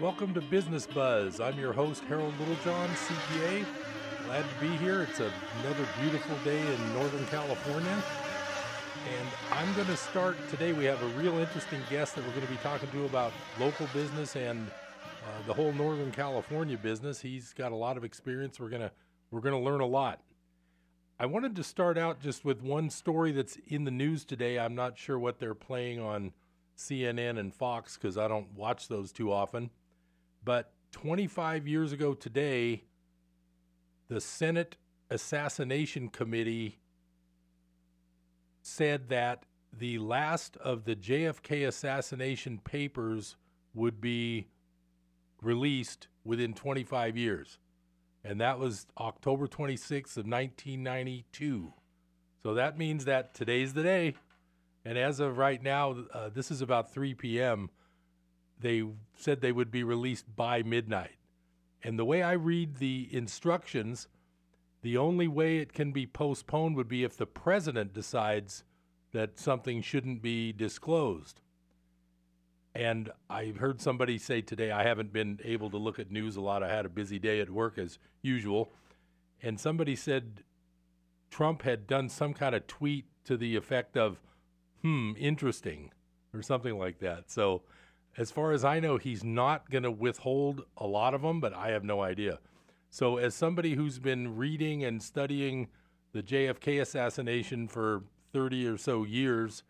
Welcome to Business Buzz. I'm your host, Harold Littlejohn, CPA. Glad to be here. It's another beautiful day in Northern California. And I'm going to start today. We have a real interesting guest that we're going to be talking to about local business and uh, the whole Northern California business. He's got a lot of experience. We're going to we're going to learn a lot. I wanted to start out just with one story that's in the news today. I'm not sure what they're playing on CNN and Fox because I don't watch those too often. But 25 years ago today, the Senate Assassination Committee said that the last of the JFK assassination papers would be released within 25 years. And that was October 26th of 1992. So that means that today's the day. And as of right now, uh, this is about 3 p.m they said they would be released by midnight. And the way I read the instructions, the only way it can be postponed would be if the president decides that something shouldn't be disclosed. And I heard somebody say today, I haven't been able to look at news a lot. I had a busy day at work as usual. And somebody said Trump had done some kind of tweet to the effect of, hmm, interesting, or something like that. So as far as I know, he's not going to withhold a lot of them, but I have no idea. So, as somebody who's been reading and studying the JFK assassination for 30 or so years,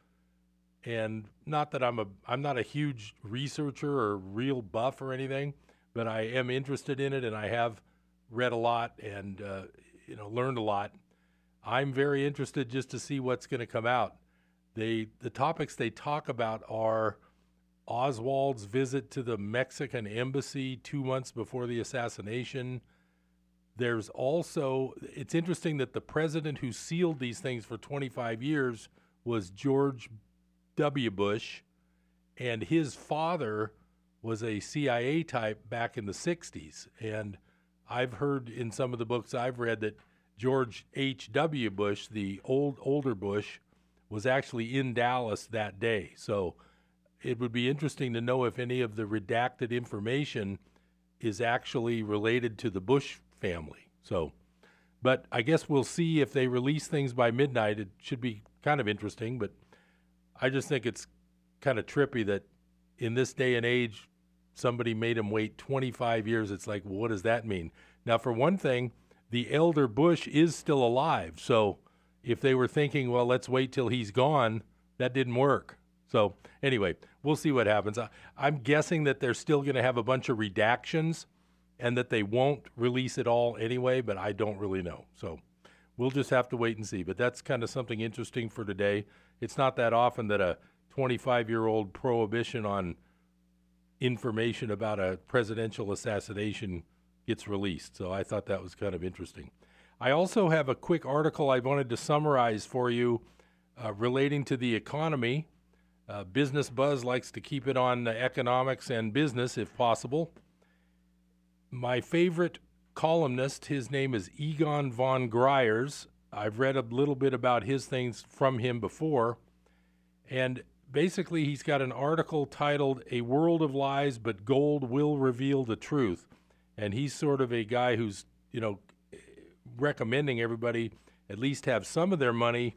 and not that I'm a I'm not a huge researcher or real buff or anything, but I am interested in it and I have read a lot and uh, you know learned a lot. I'm very interested just to see what's going to come out. They the topics they talk about are Oswald's visit to the Mexican embassy two months before the assassination. There's also, it's interesting that the president who sealed these things for 25 years was George W. Bush, and his father was a CIA type back in the 60s. And I've heard in some of the books I've read that George H.W. Bush, the old older Bush, was actually in Dallas that day. So it would be interesting to know if any of the redacted information is actually related to the Bush family. So, but I guess we'll see if they release things by midnight. It should be kind of interesting, but I just think it's kind of trippy that in this day and age, somebody made him wait 25 years. It's like, well, what does that mean? Now, for one thing, the elder Bush is still alive. So if they were thinking, well, let's wait till he's gone, that didn't work. So anyway, we'll see what happens. I, I'm guessing that they're still going to have a bunch of redactions and that they won't release it all anyway, but I don't really know. So we'll just have to wait and see. But that's kind of something interesting for today. It's not that often that a 25 year old prohibition on information about a presidential assassination gets released. So I thought that was kind of interesting. I also have a quick article I wanted to summarize for you uh, relating to the economy uh, business Buzz likes to keep it on economics and business if possible. My favorite columnist, his name is Egon von Greyerz. I've read a little bit about his things from him before. And basically, he's got an article titled A World of Lies, but Gold Will Reveal the Truth. And he's sort of a guy who's, you know, recommending everybody at least have some of their money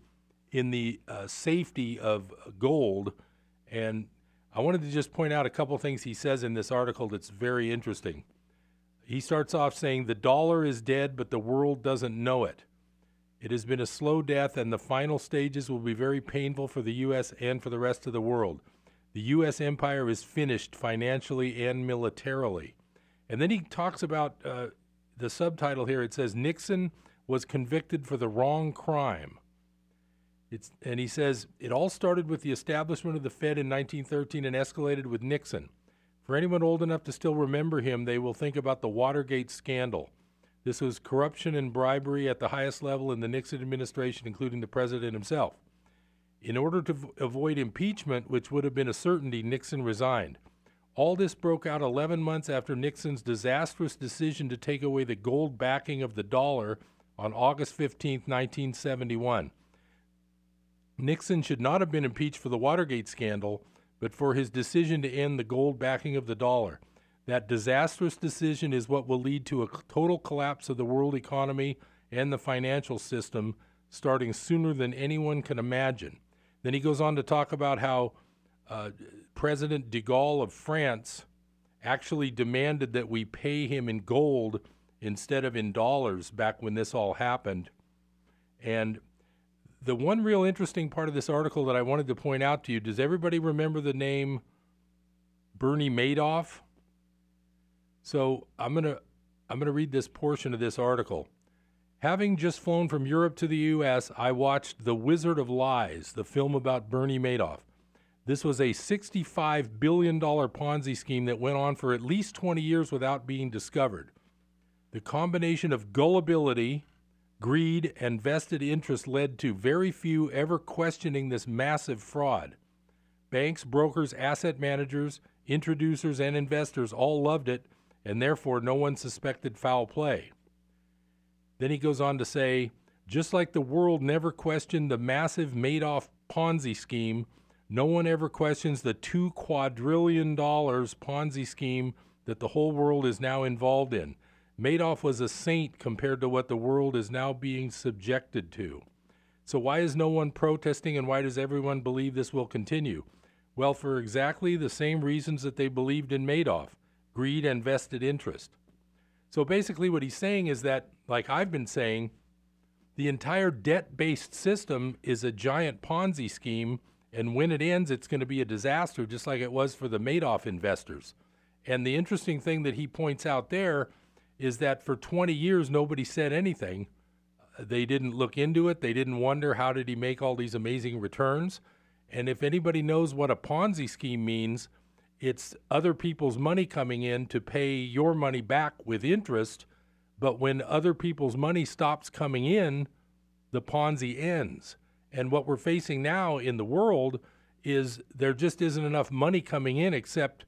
in the uh, safety of gold. And I wanted to just point out a couple things he says in this article that's very interesting. He starts off saying, The dollar is dead, but the world doesn't know it. It has been a slow death, and the final stages will be very painful for the U.S. and for the rest of the world. The U.S. empire is finished financially and militarily. And then he talks about uh, the subtitle here. It says Nixon was convicted for the wrong crime. It's, and he says it all started with the establishment of the Fed in 1913 and escalated with Nixon. For anyone old enough to still remember him, they will think about the Watergate scandal. This was corruption and bribery at the highest level in the Nixon administration, including the president himself. In order to v- avoid impeachment, which would have been a certainty, Nixon resigned. All this broke out 11 months after Nixon's disastrous decision to take away the gold backing of the dollar on August 15, 1971. Nixon should not have been impeached for the Watergate scandal, but for his decision to end the gold backing of the dollar. That disastrous decision is what will lead to a total collapse of the world economy and the financial system starting sooner than anyone can imagine. Then he goes on to talk about how uh, President de Gaulle of France actually demanded that we pay him in gold instead of in dollars back when this all happened. And the one real interesting part of this article that I wanted to point out to you does everybody remember the name Bernie Madoff? So I'm going to I'm going to read this portion of this article. Having just flown from Europe to the US, I watched The Wizard of Lies, the film about Bernie Madoff. This was a $65 billion Ponzi scheme that went on for at least 20 years without being discovered. The combination of gullibility, greed, and vested interest led to very few ever questioning this massive fraud. Banks, brokers, asset managers, introducers, and investors all loved it, and therefore no one suspected foul play. Then he goes on to say, just like the world never questioned the massive Madoff Ponzi scheme, no one ever questions the two quadrillion dollars Ponzi scheme that the whole world is now involved in. Madoff was a saint compared to what the world is now being subjected to. So, why is no one protesting and why does everyone believe this will continue? Well, for exactly the same reasons that they believed in Madoff greed and vested interest. So, basically, what he's saying is that, like I've been saying, the entire debt based system is a giant Ponzi scheme and when it ends, it's going to be a disaster, just like it was for the Madoff investors. And the interesting thing that he points out there is that for 20 years, nobody said anything. Uh, they didn't look into it. They didn't wonder how did he make all these amazing returns. And if anybody knows what a Ponzi scheme means, it's other people's money coming in to pay your money back with interest. But when other people's money stops coming in, the Ponzi ends. And what we're facing now in the world is there just isn't enough money coming in except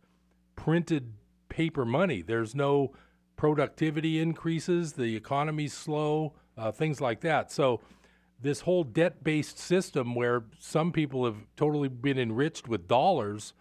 printed paper money. There's no productivity increases, the economy's slow, uh, things like that. So, this whole debt based system where some people have totally been enriched with dollars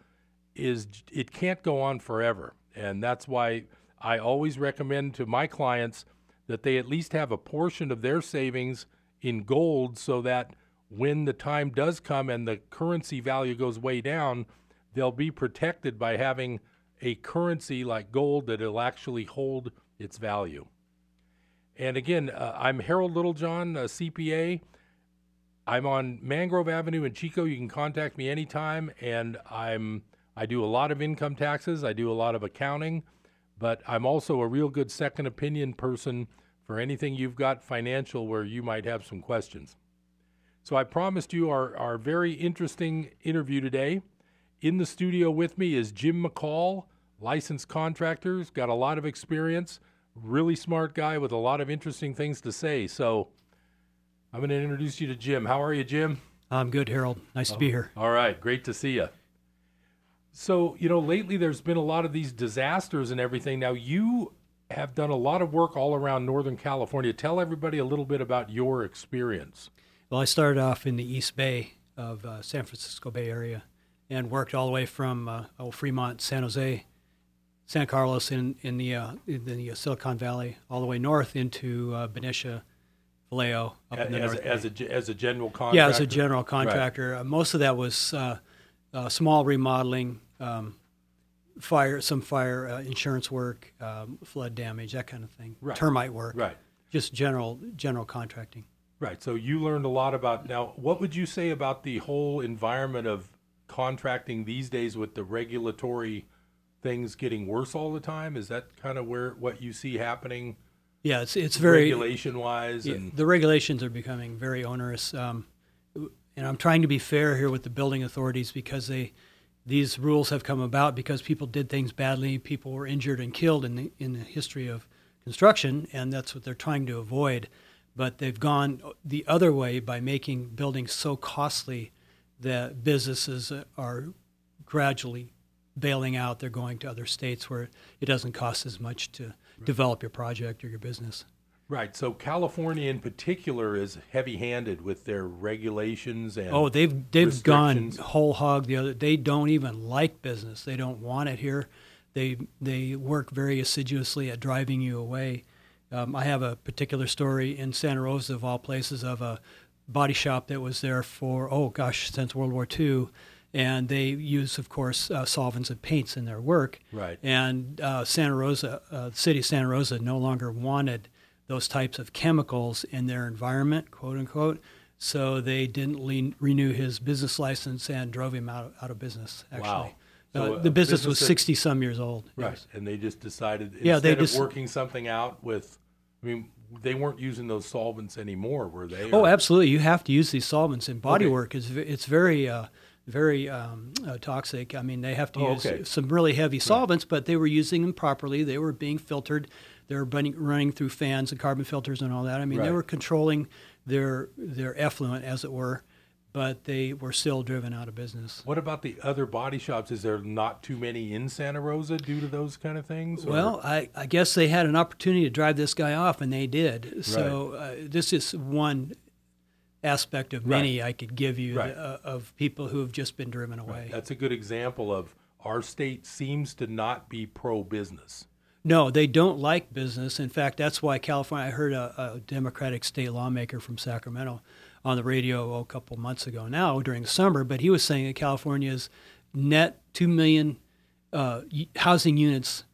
is it can't go on forever. And that's why I always recommend to my clients that they at least have a portion of their savings in gold so that when the time does come and the currency value goes way down, they'll be protected by having a currency like gold that will actually hold its value. And again, uh, I'm Harold Littlejohn, a CPA. I'm on Mangrove Avenue in Chico. You can contact me anytime, and I'm I do a lot of income taxes. I do a lot of accounting, but I'm also a real good second opinion person for anything you've got financial where you might have some questions. So I promised you our, our very interesting interview today. In the studio with me is Jim McCall, licensed contractor, He's got a lot of experience, really smart guy with a lot of interesting things to say. So I'm going to introduce you to Jim. How are you, Jim? I'm good, Harold. Nice oh, to be here. All right, great to see you. So, you know, lately there's been a lot of these disasters and everything. Now, you have done a lot of work all around Northern California. Tell everybody a little bit about your experience. Well, I started off in the East Bay of uh, San Francisco Bay Area and worked all the way from uh, oh, Fremont, San Jose, San Carlos in, in the, uh, in the uh, Silicon Valley, all the way north into uh, Benicia, Vallejo, up as, in the north. As a, as a general contractor? Yeah, as a general contractor. Right. Uh, most of that was small remodeling, um, fire, some fire insurance work, um, flood damage, that kind of thing, right. termite work. Right. Just general general contracting. Right. So you learned a lot about now. What would you say about the whole environment of contracting these days with the regulatory things getting worse all the time? Is that kind of where what you see happening? Yeah, it's it's very regulation wise, yeah, and the regulations are becoming very onerous. Um, and I'm trying to be fair here with the building authorities because they these rules have come about because people did things badly, people were injured and killed in the in the history of construction, and that's what they're trying to avoid but they've gone the other way by making buildings so costly that businesses are gradually bailing out. They're going to other states where it doesn't cost as much to right. develop your project or your business. Right. So California, in particular, is heavy-handed with their regulations and oh, they've they've gone whole hog. The other, they don't even like business. They don't want it here. they they work very assiduously at driving you away. Um, I have a particular story in Santa Rosa, of all places, of a body shop that was there for oh gosh since World War II, and they use, of course, uh, solvents and paints in their work. Right. And uh, Santa Rosa, uh, the city of Santa Rosa, no longer wanted those types of chemicals in their environment, quote unquote. So they didn't le- renew his business license and drove him out, out of business. Actually, Wow. Uh, the business was business that- sixty some years old. Right. Yes. And they just decided Yeah, instead they of just- working something out with, I mean, they weren't using those solvents anymore, were they? Oh, Or- absolutely. You have to use these solvents in body Okay. work. It's it's very uh, very um, uh, toxic. I mean, they have to Oh, use okay. some really heavy solvents, but they were using them properly. They were being filtered. They were running, running through fans and carbon filters and all that. I mean, they were controlling their their effluent, as it were, but they were still driven out of business. What about the other body shops? Is there not too many in Santa Rosa due to those kind of things? or- Well, I, I guess they had an opportunity to drive this guy off, and they did. So uh, this is one aspect of many I could give you Right. uh, of people who have just been driven away. that's a good example of our state seems to not be pro business. No, they don't like business. In fact, that's why California. I heard a, a Democratic state lawmaker from Sacramento on the radio oh, a couple months ago now during the summer, but he was saying that California's net two million uh, housing units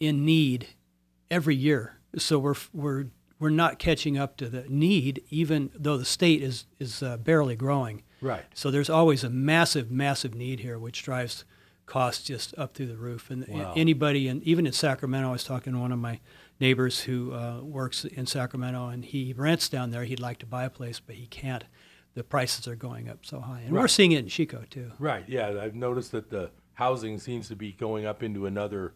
in need every year. So we're we're we're not catching up to the need, even though the state is is uh, barely growing. Right. So there's always a massive, massive need here, which drives costs just up through the roof. And Wow. anybody, and even in Sacramento, I was talking to one of my neighbors who uh, works in Sacramento, and he rents down there. He'd like to buy a place, but he can't. The prices are going up so high, and we're seeing it in Chico too. Right. Yeah, I've noticed that the housing seems to be going up into another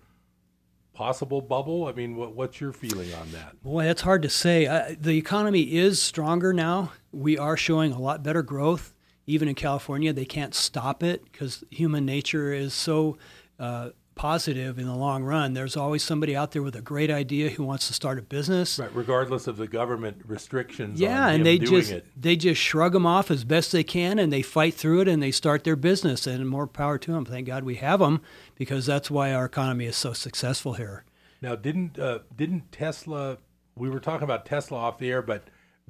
possible bubble. I mean, what, what's your feeling on that? Boy, that's hard to say. Uh, the economy is stronger now. We are showing a lot better growth. Even in California, they can't stop it because human nature is so uh, positive in the long run. There's always somebody out there with a great idea who wants to start a business. Right, regardless of the government restrictions. Yeah, on and they doing just it. they just shrug them off as best they can, and they fight through it, and they start their business. And more power to them. Thank God we have them, because that's why our economy is so successful here. Now, didn't uh, didn't Tesla? We were talking about Tesla off the air, but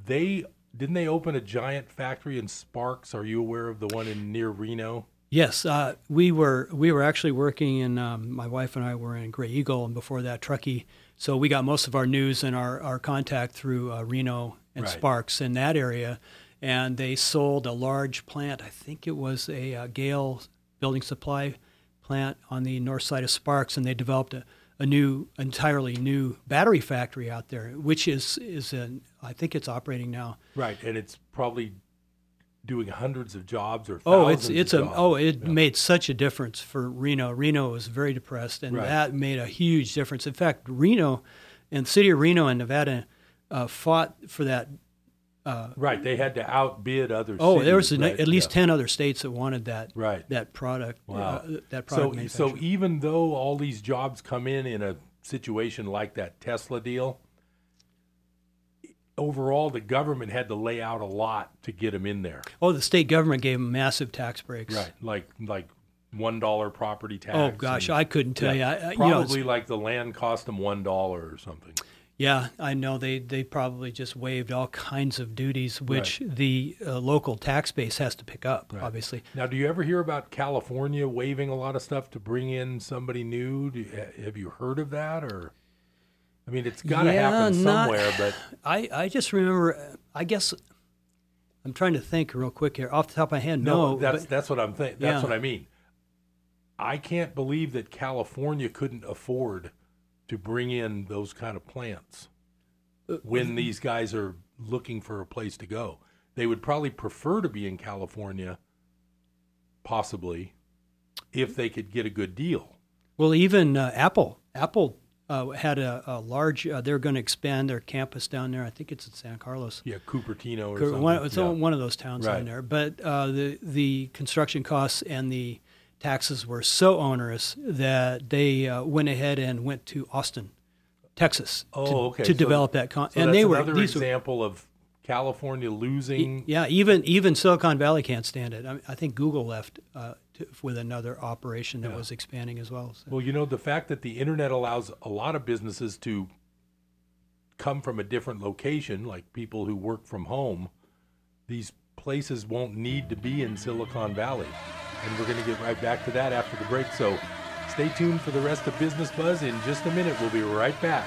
they didn't they open a giant factory in Sparks? Are you aware of the one in near Reno? Yes, uh, we were we were actually working in. Um, my wife and I were in Graeagle, and before that, Truckee. So we got most of our news and our, our contact through uh, Reno and Right. Sparks in that area. And they sold a large plant. I think it was a uh, Gale building supply plant on the north side of Sparks, and they developed a, a new, entirely new battery factory out there, which is is an I think it's operating now. Right, and it's probably doing hundreds of jobs or Oh, it's it's of a jobs. oh, it Yeah. made such a difference for Reno. Reno was very depressed, and Right. that made a huge difference. In fact, Reno and the city of Reno and Nevada uh, fought for that. right. They had to outbid other. Oh, there was cities, an- right? at least Yeah. ten other states that wanted that Right. that product. Wow. uh, that So, product. so manufactured. even though all these jobs come in in a situation like that Tesla deal, overall the government had to lay out a lot to get them in there. oh, the state government gave them massive tax breaks. Right, like like one dollar property tax. Oh gosh, and- I couldn't tell yeah, you. I, I- you know, probably like the land cost them one dollar or something. Yeah, I know they, they probably just waived all kinds of duties, which the uh, local tax base has to pick up. Right. Obviously, Now, do you ever hear about California waiving a lot of stuff to bring in somebody new? Do you, have you heard of that, or? I mean, it's got to Yeah, happen not- somewhere, but I, I just remember, uh, I guess, I'm trying to think real quick here. Off the top of my head, no. no, that's but- that's what I'm thinking. That's Yeah. what I mean. I can't believe that California couldn't afford to bring in those kind of plants Uh, when these guys are looking for a place to go. They would probably prefer to be in California, possibly, if they could get a good deal. well, even uh, Apple, Apple uh, had a, a large, uh, they're going to expand their campus down there. I think it's in San Carlos. Yeah, Cupertino or. One, it's yeah. one of those towns Right. down there. But uh, the the construction costs and the taxes were so onerous that they uh, went ahead and went to Austin, Texas, Oh, to, okay. to So- develop that. Con- So and they were another these were, example of California losing. yeah, even even Silicon Valley can't stand it. I, mean, I think Google left uh, to with another operation that Yeah. was expanding as well. So. Well, you know, the fact that the internet allows a lot of businesses to come from a different location, like people who work from home, these places won't need to be in Silicon Valley. And we're going to get right back to that after the break. So stay tuned for the rest of Business Buzz. In just a minute, we'll be right back.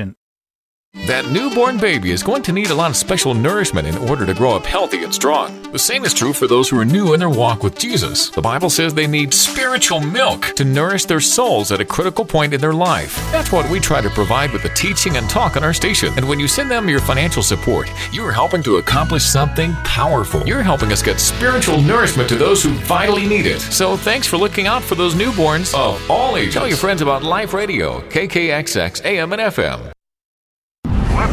That newborn baby is going to need a lot of special nourishment in order to grow up healthy and strong. The same is true for those who are new in their walk with Jesus. The Bible says they need spiritual milk to nourish their souls at a critical point in their life. That's what we try to provide with the teaching and talk on our station. And when you send them your financial support, you are helping to accomplish something powerful. You're helping us get spiritual nourishment to those who vitally need it. So thanks for looking out for those newborns of all ages. Tell your friends about Life Radio, KKXX, AM and FM.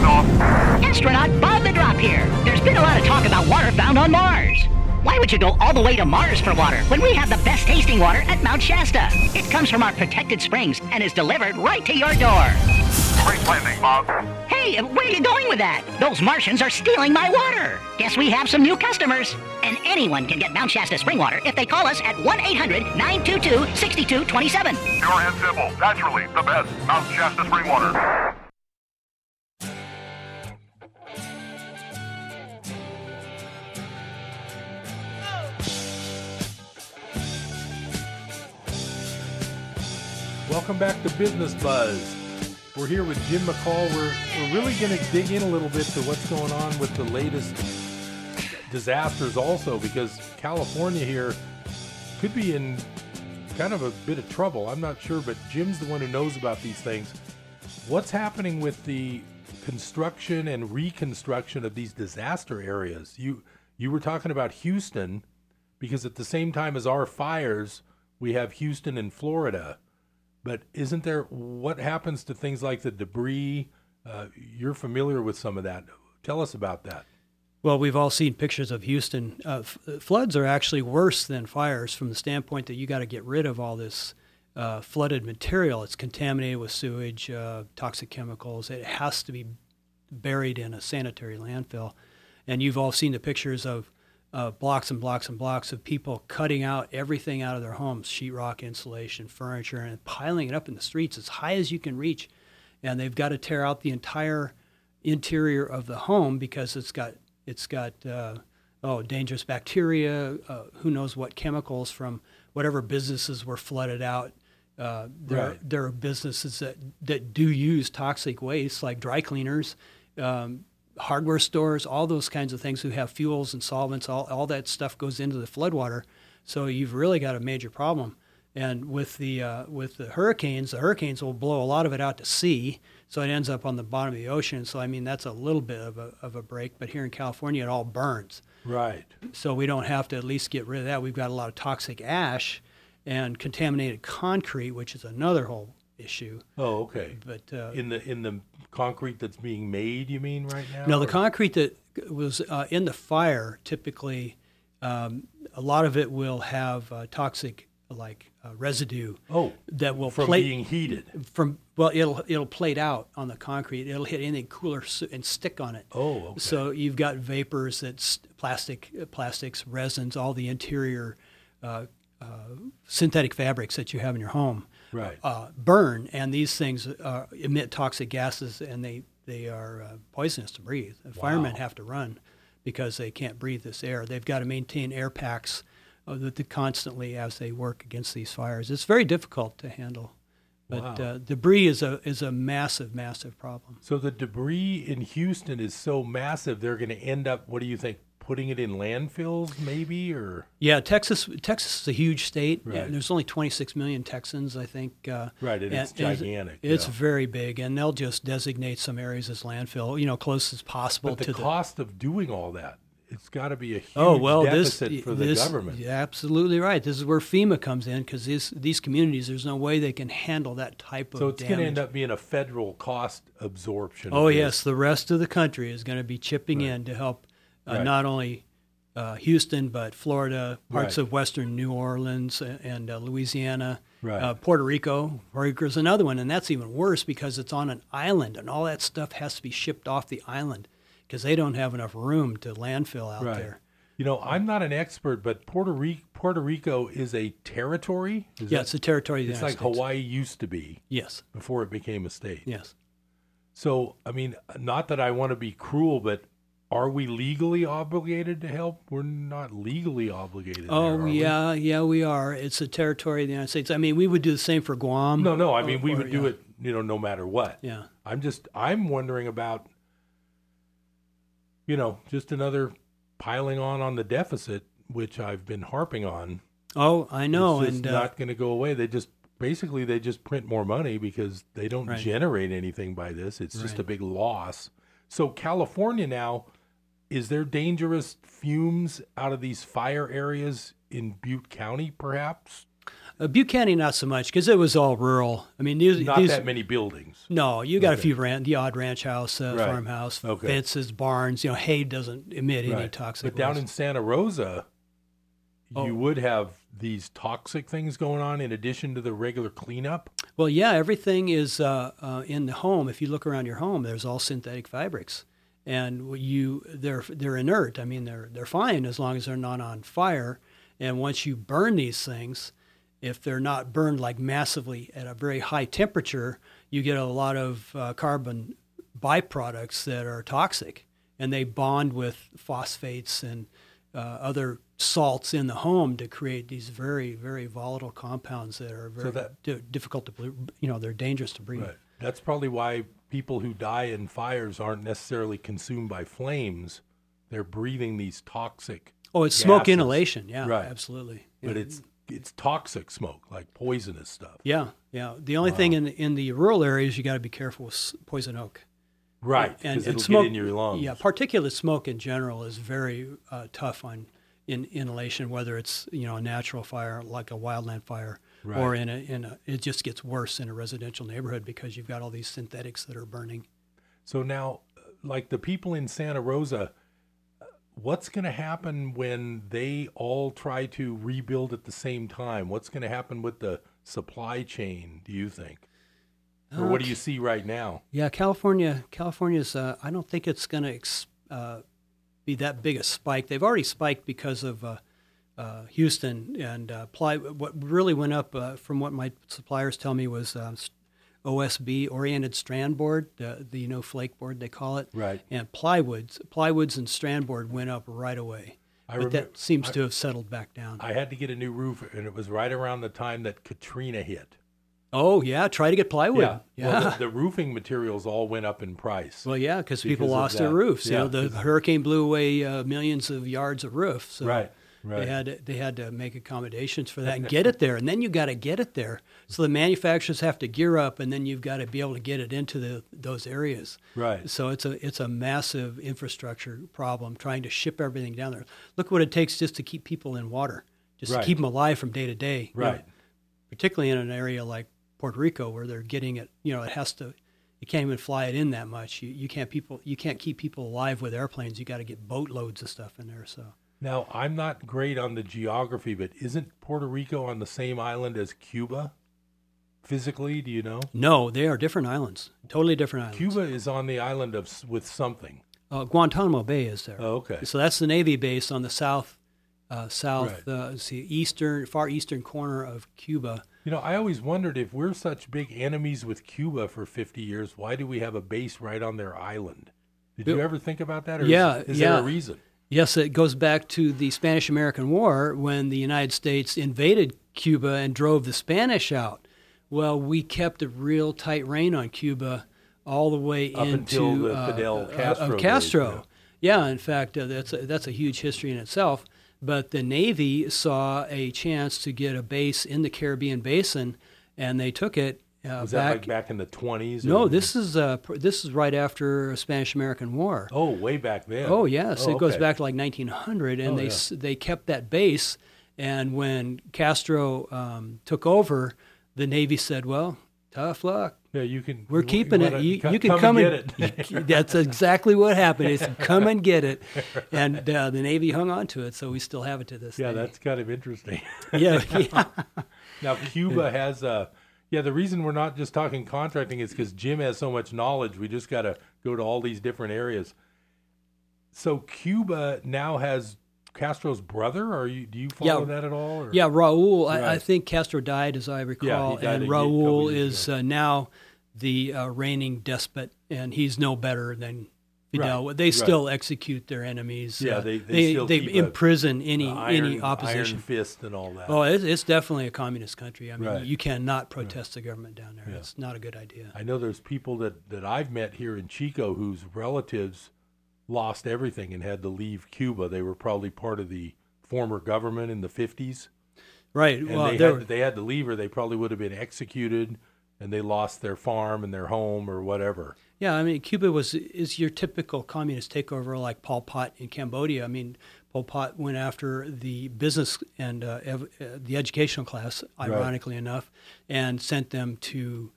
Astronaut Bob the Drop here. There's been a lot of talk about water found on Mars. Why would you go all the way to Mars for water when we have the best tasting water at Mount Shasta? It comes from our protected springs and is delivered right to your door. Great landing, Bob. Hey, uh, where are you going with that? Those Martians are stealing my water. Guess we have some new customers. And anyone can get Mount Shasta spring water if they call us at 1 800 922 6227. Pure and simple. Naturally, the best. Mount Shasta spring water. Welcome back to Business Buzz. We're here with Jim McCall. We're, we're really going to dig in a little bit to what's going on with the latest disasters, also, because California here could be in kind of a bit of trouble. I'm not sure, but Jim's the one who knows about these things. What's happening with the construction and reconstruction of these disaster areas? You you were talking about Houston because at the same time as our fires, we have Houston and Florida. But isn't there what happens to things like the debris? Uh, you're familiar with some of that. Tell us about that. Well, we've all seen pictures of Houston. Uh, f- floods are actually worse than fires from the standpoint that you got to get rid of all this uh, flooded material. It's contaminated with sewage, uh, toxic chemicals. It has to be buried in a sanitary landfill. And you've all seen the pictures of uh, blocks and blocks and blocks of people cutting out everything out of their homes sheetrock, insulation, furniture, and piling it up in the streets as high as you can reach. And they've got to tear out the entire interior of the home because it's got it's got uh, oh dangerous bacteria, uh, who knows what chemicals from whatever businesses were flooded out. Uh, there, Right. there are businesses that, that do use toxic waste like dry cleaners, um, hardware stores, all those kinds of things who have fuels and solvents. All, all that stuff goes into the floodwater. So you've really got a major problem. And with the uh, with the hurricanes, the hurricanes will blow a lot of it out to sea, so it ends up on the bottom of the ocean. So I mean that's a little bit of a, of a break. But here in California, it all burns Right. so we don't have to at least get rid of that. We've got a lot of toxic ash and contaminated concrete, which is another whole issue. Oh, okay. But uh, In the in the concrete that's being made, you mean right now? no, the concrete that was uh, in the fire typically, um, a lot of it will have uh, toxic like uh, residue Oh, that will from plate being heated. from well it'll it'll plate out on the concrete. It'll hit anything cooler and stick on it. Oh, okay. So you've got vapors that's plastic, uh, plastics, resins, all the interior uh, uh, synthetic fabrics that you have in your home Right. uh, burn, and these things uh, emit toxic gases, and they they are uh, poisonous to breathe. The Firemen have to run because they can't breathe this air. They've got to maintain air packs uh, constantly as they work against these fires. It's very difficult to handle. But Wow. uh, debris is a is a massive, massive problem. So the debris in Houston is so massive, they're going to end up. What do you think? Putting it in landfills, maybe, or Yeah, Texas. Texas is a huge state. Right. and There's only 26 million Texans, I think. Uh, Right, and it's gigantic, It's yeah. very big, and they'll just designate some areas as landfill, you know, close as possible but the to the. cost of doing all that, it's got to be a huge Oh well, this deficit for the this, government. You're absolutely right. This is where FEMA comes in because these these communities, there's no way they can handle that type of So it's going to end up being a federal cost absorption. Oh this. yes, the rest of the country is going to be chipping in to help uh, Right. not only uh, Houston but Florida, parts Right. of western New Orleans a- and uh, Louisiana, Right. uh, Puerto Rico. Puerto Rico is another one, and that's even worse because it's on an island, and all that stuff has to be shipped off the island because they don't have enough room to landfill out there. You know, I'm not an expert, but Puerto Rico, Puerto Rico is a territory. Is Yeah, that- it's a territory it's like States. Hawaii used to be Yes, before it became a state. yes. So, I mean, not that I want to be cruel, but are we legally obligated to help? We're not legally obligated. there, Oh we? yeah, yeah, we are. It's a territory of the United States. I mean, we would do the same for Guam. No, no. I mean, we or- would do yeah. it, you know, no matter what. Yeah. I'm just, I'm wondering about, you know, just another piling on on the deficit, which I've been harping on. Oh, I know, it's and uh, not going to go away. They just basically they just print more money because they don't Right. generate anything by this. It's just a big loss. So California now, is there dangerous fumes out of these fire areas in Butte County, perhaps? Uh, Butte County, not so much because it was all rural. I mean, these, Not these that many buildings. no, you got a few ran, the odd ranch house, uh, Right. farmhouse, Okay. fences, barns. You know, hay doesn't emit any Right. toxic. But down waste. in Santa Rosa, Oh. you would have these toxic things going on in addition to the regular cleanup. well, yeah, everything is uh, uh, in the home. If you look around your home, there's all synthetic fabrics, and you they're they're inert. I mean, they're they're fine as long as they're not on fire. And once you burn these things, if they're not burned like massively at a very high temperature, you get a lot of uh, carbon byproducts that are toxic, and they bond with phosphates and uh, other salts in the home to create these very, very volatile compounds that are very that- di- difficult to, you know, they're dangerous to breathe. Right. That's probably why people who die in fires aren't necessarily consumed by flames. They're breathing these toxic. Oh, it's smoke inhalation. Yeah, Right. absolutely. But Yeah. it's it's toxic smoke, like poisonous stuff. yeah, yeah. The only thing in in the rural areas you got to be careful with poison oak. Right, and, and it'll smoke get in your lungs. Yeah, particulate smoke in general is very uh, tough on in inhalation, whether it's you know a natural fire like a wildland fire, or in a in a it just gets worse in a residential neighborhood because you've got all these synthetics that are burning. So now, uh, like the people in Santa Rosa, uh, what's going to happen when they all try to rebuild at the same time? What's going to happen with the supply chain? Do you think, or what do you see right now? Yeah, California. California's. Uh, I don't think it's going to ex- uh, be that big a spike. They've already spiked because of uh, uh, Houston and uh, ply. What really went up, uh, from what my suppliers tell me, was uh, OSB oriented strand board, the, the you know flake board they call it, Right. and plywoods. Plywoods and strand board went up right away. I but remem- that seems I- to have settled back down. I had to get a new roof, and it was right around the time that Katrina hit. oh yeah, try to get plywood. Yeah. Well, the, the roofing materials all went up in price. Well, yeah, because people lost their roofs. You know, the hurricane blew away uh, millions of yards of roofs. So Right, right. They had to, they had to make accommodations for that and get it there, and then you got to get it there. So the manufacturers have to gear up, and then you've got to be able to get it into the those areas. Right. So it's a it's a massive infrastructure problem trying to ship everything down there. Look what it takes just to keep people in water, just Right. to keep them alive from day to day. you know, Right. particularly in an area like Puerto Rico where they're getting it, you know, it has to, you can't even fly it in that much. You, you can't people, you can't keep people alive with airplanes. You got to get boatloads of stuff in there. So Now, I'm not great on the geography, but isn't Puerto Rico on the same island as Cuba? Physically, do you know? no, they are different islands, totally different islands. Cuba is on the island of with something. uh, Guantanamo Bay is there. Oh, okay. So that's the Navy base on the south, uh, south, Right. uh, see, eastern, far eastern corner of Cuba. You know, I always wondered if we're such big enemies with Cuba for 50 years, why do we have a base right on their island? Did you ever think about that? Or Yeah, is, is yeah. there a reason? Yes, it goes back to the Spanish American War when the United States invaded Cuba and drove the Spanish out. Well, we kept a real tight rein on Cuba all the way Up into until the uh, Fidel uh, Castro of days, Castro. Yeah, in fact, uh, that's a, that's a huge history in itself. But the Navy saw a chance to get a base in the Caribbean basin, and they took it. Uh, Was back, that like back in the 20s? No, this is uh, pr- this is right after Spanish American War. Oh, way back then. Oh yes, Oh, it goes back to like 1900, and Oh, they yeah. s they kept that base. And when Castro um, took over, the Navy said, "Well, tough luck. Yeah, you can. We're keeping it. You, you can come, and and, get it. that's exactly what happened. It's come and get it, and uh, the Navy hung on to it, so we still have it to this day. yeah, day. that's kind of interesting. yeah, yeah. now Cuba has a. Yeah, the reason we're not just talking contracting is because Jim has so much knowledge. We just got to go to all these different areas. So Cuba now has Castro's brother. Are you? Do you follow Yeah. that at all? Or? Yeah, Raul. I, I think Castro died, as I recall, a and Raul is uh, now the uh, reigning despot, and he's no better than Fidel. Right, They right. still execute their enemies. Yeah, uh, they- they still keep a- imprison any iron, any opposition. iron fist and all that. Oh, it's, it's definitely a communist country. I mean, Right. you cannot protest the government down there. Yeah. It's not a good idea. I know there's people that, that I've met here in Chico whose relatives lost everything and had to leave Cuba. They were probably part of the former government in the 50s. Right. And well, they, had, they had to leave or they probably would have been executed and they lost their farm and their home or whatever. Yeah, I mean, Cuba was is your typical communist takeover like Pol Pot in Cambodia. I mean, Pol Pot went after the business and uh, ev- uh, the educational class, ironically enough, and sent them to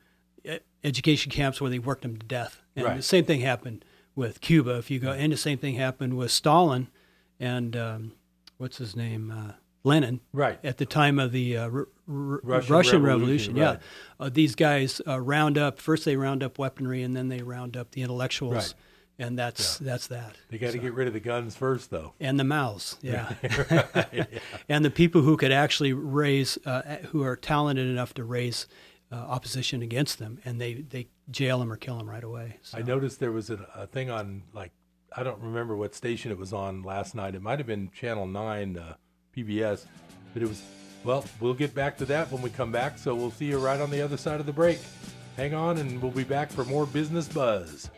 e- education camps where they worked them to death. And Right. the same thing happened with Cuba. If you go, and the same thing happened with Stalin and um, what's his name, uh, Lenin. Right. At the time of the uh, r- r- Russian Russian, Revolution, Revolution, yeah, uh, these guys uh, round up first they round up weaponry and then they round up the intellectuals Right. and that's that's that They got to get rid of the guns first, though. and the mouths yeah and the people who could actually raise uh, who are talented enough to raise uh, opposition against them and they they jail them or kill them right away so. I noticed there was a, a thing on, like, I don't remember what station it was on last night. It might have been Channel 9 uh, PBS, but it was, well, we'll get back to that when we come back. So we'll see you right on the other side of the break. Hang on, and we'll be back for more Business Buzz.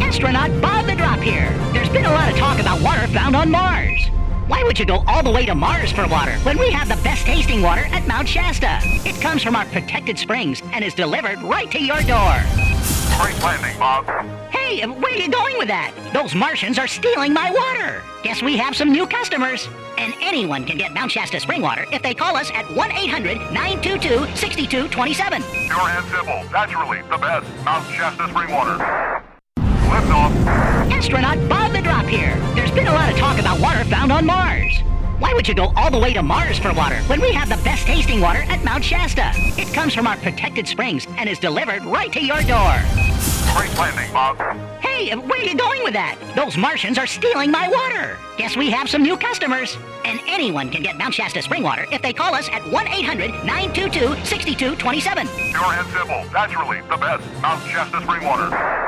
Astronaut Bob the Drop here. There's been a lot of talk about water found on Mars. Why would you go all the way to Mars for water when we have the best tasting water at Mount Shasta? It comes from our protected springs and is delivered right to your door. Great landing, Bob. Hey, where are you going with that? Those Martians are stealing my water. Guess we have some new customers. And anyone can get Mount Shasta spring water if they call us at 1 800 922 6227. Pure and simple. Naturally, the best. Mount Shasta spring water. Lift off. Astronaut Bob the Drop here. There's been a lot of talk about water found on Mars. Why would you go all the way to Mars for water when we have the best tasting water at Mount Shasta? It comes from our protected springs and is delivered right to your door. Great landing, Bob. Hey, where are you going with that? Those Martians are stealing my water. Guess we have some new customers. And anyone can get Mount Shasta spring water if they call us at 1 800 922 6227. Pure and simple. Naturally, the best. Mount Shasta spring water.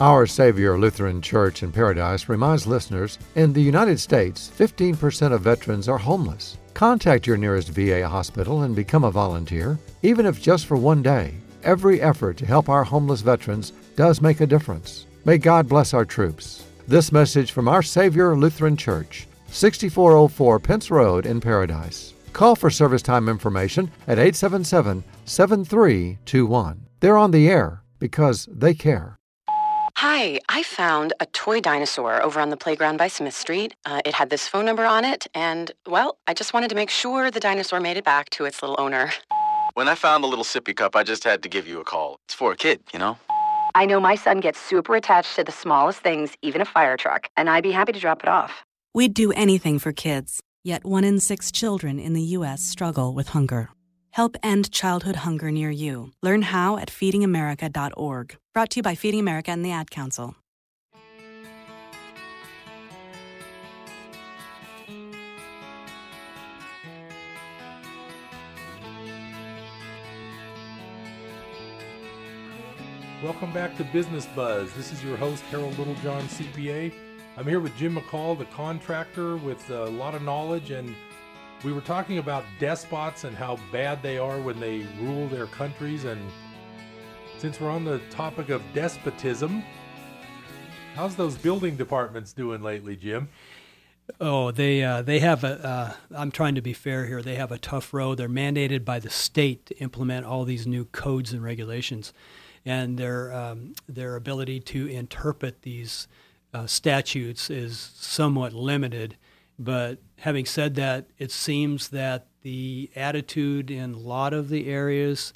Our Savior Lutheran Church in Paradise reminds listeners in the United States, 15% of veterans are homeless. Contact your nearest VA hospital and become a volunteer, even if just for one day. Every effort to help our homeless veterans does make a difference. May God bless our troops. This message from our Savior Lutheran Church, 6404 Pentz Road in Paradise. Call for service time information at 877 7321. They're on the air because they care. Hi, I found a toy dinosaur over on the playground by Smith Street. Uh, it had this phone number on it, and, well, I just wanted to make sure the dinosaur made it back to its little owner. When I found the little sippy cup, I just had to give you a call. It's for a kid, you know? I know my son gets super attached to the smallest things, even a fire truck, and I'd be happy to drop it off. We'd do anything for kids, yet one in six children in the U.S. struggle with hunger. Help end childhood hunger near you. Learn how at feedingamerica.org. Brought to you by Feeding America and the Ad Council. Welcome back to Business Buzz. This is your host, Harold Littlejohn, CPA. I'm here with Jim McCall, the contractor with uh, a lot of knowledge, and we were talking about despots and how bad they are when they rule their countries. And since we're on the topic of despotism, how's those building departments doing lately, Jim? Oh, they uh, they have a. Uh, I'm trying to be fair here. They have a tough row. They're mandated by the state to implement all these new codes and regulations, and their um, their ability to interpret these uh, statutes is somewhat limited. But having said that, it seems that the attitude in a lot of the areas,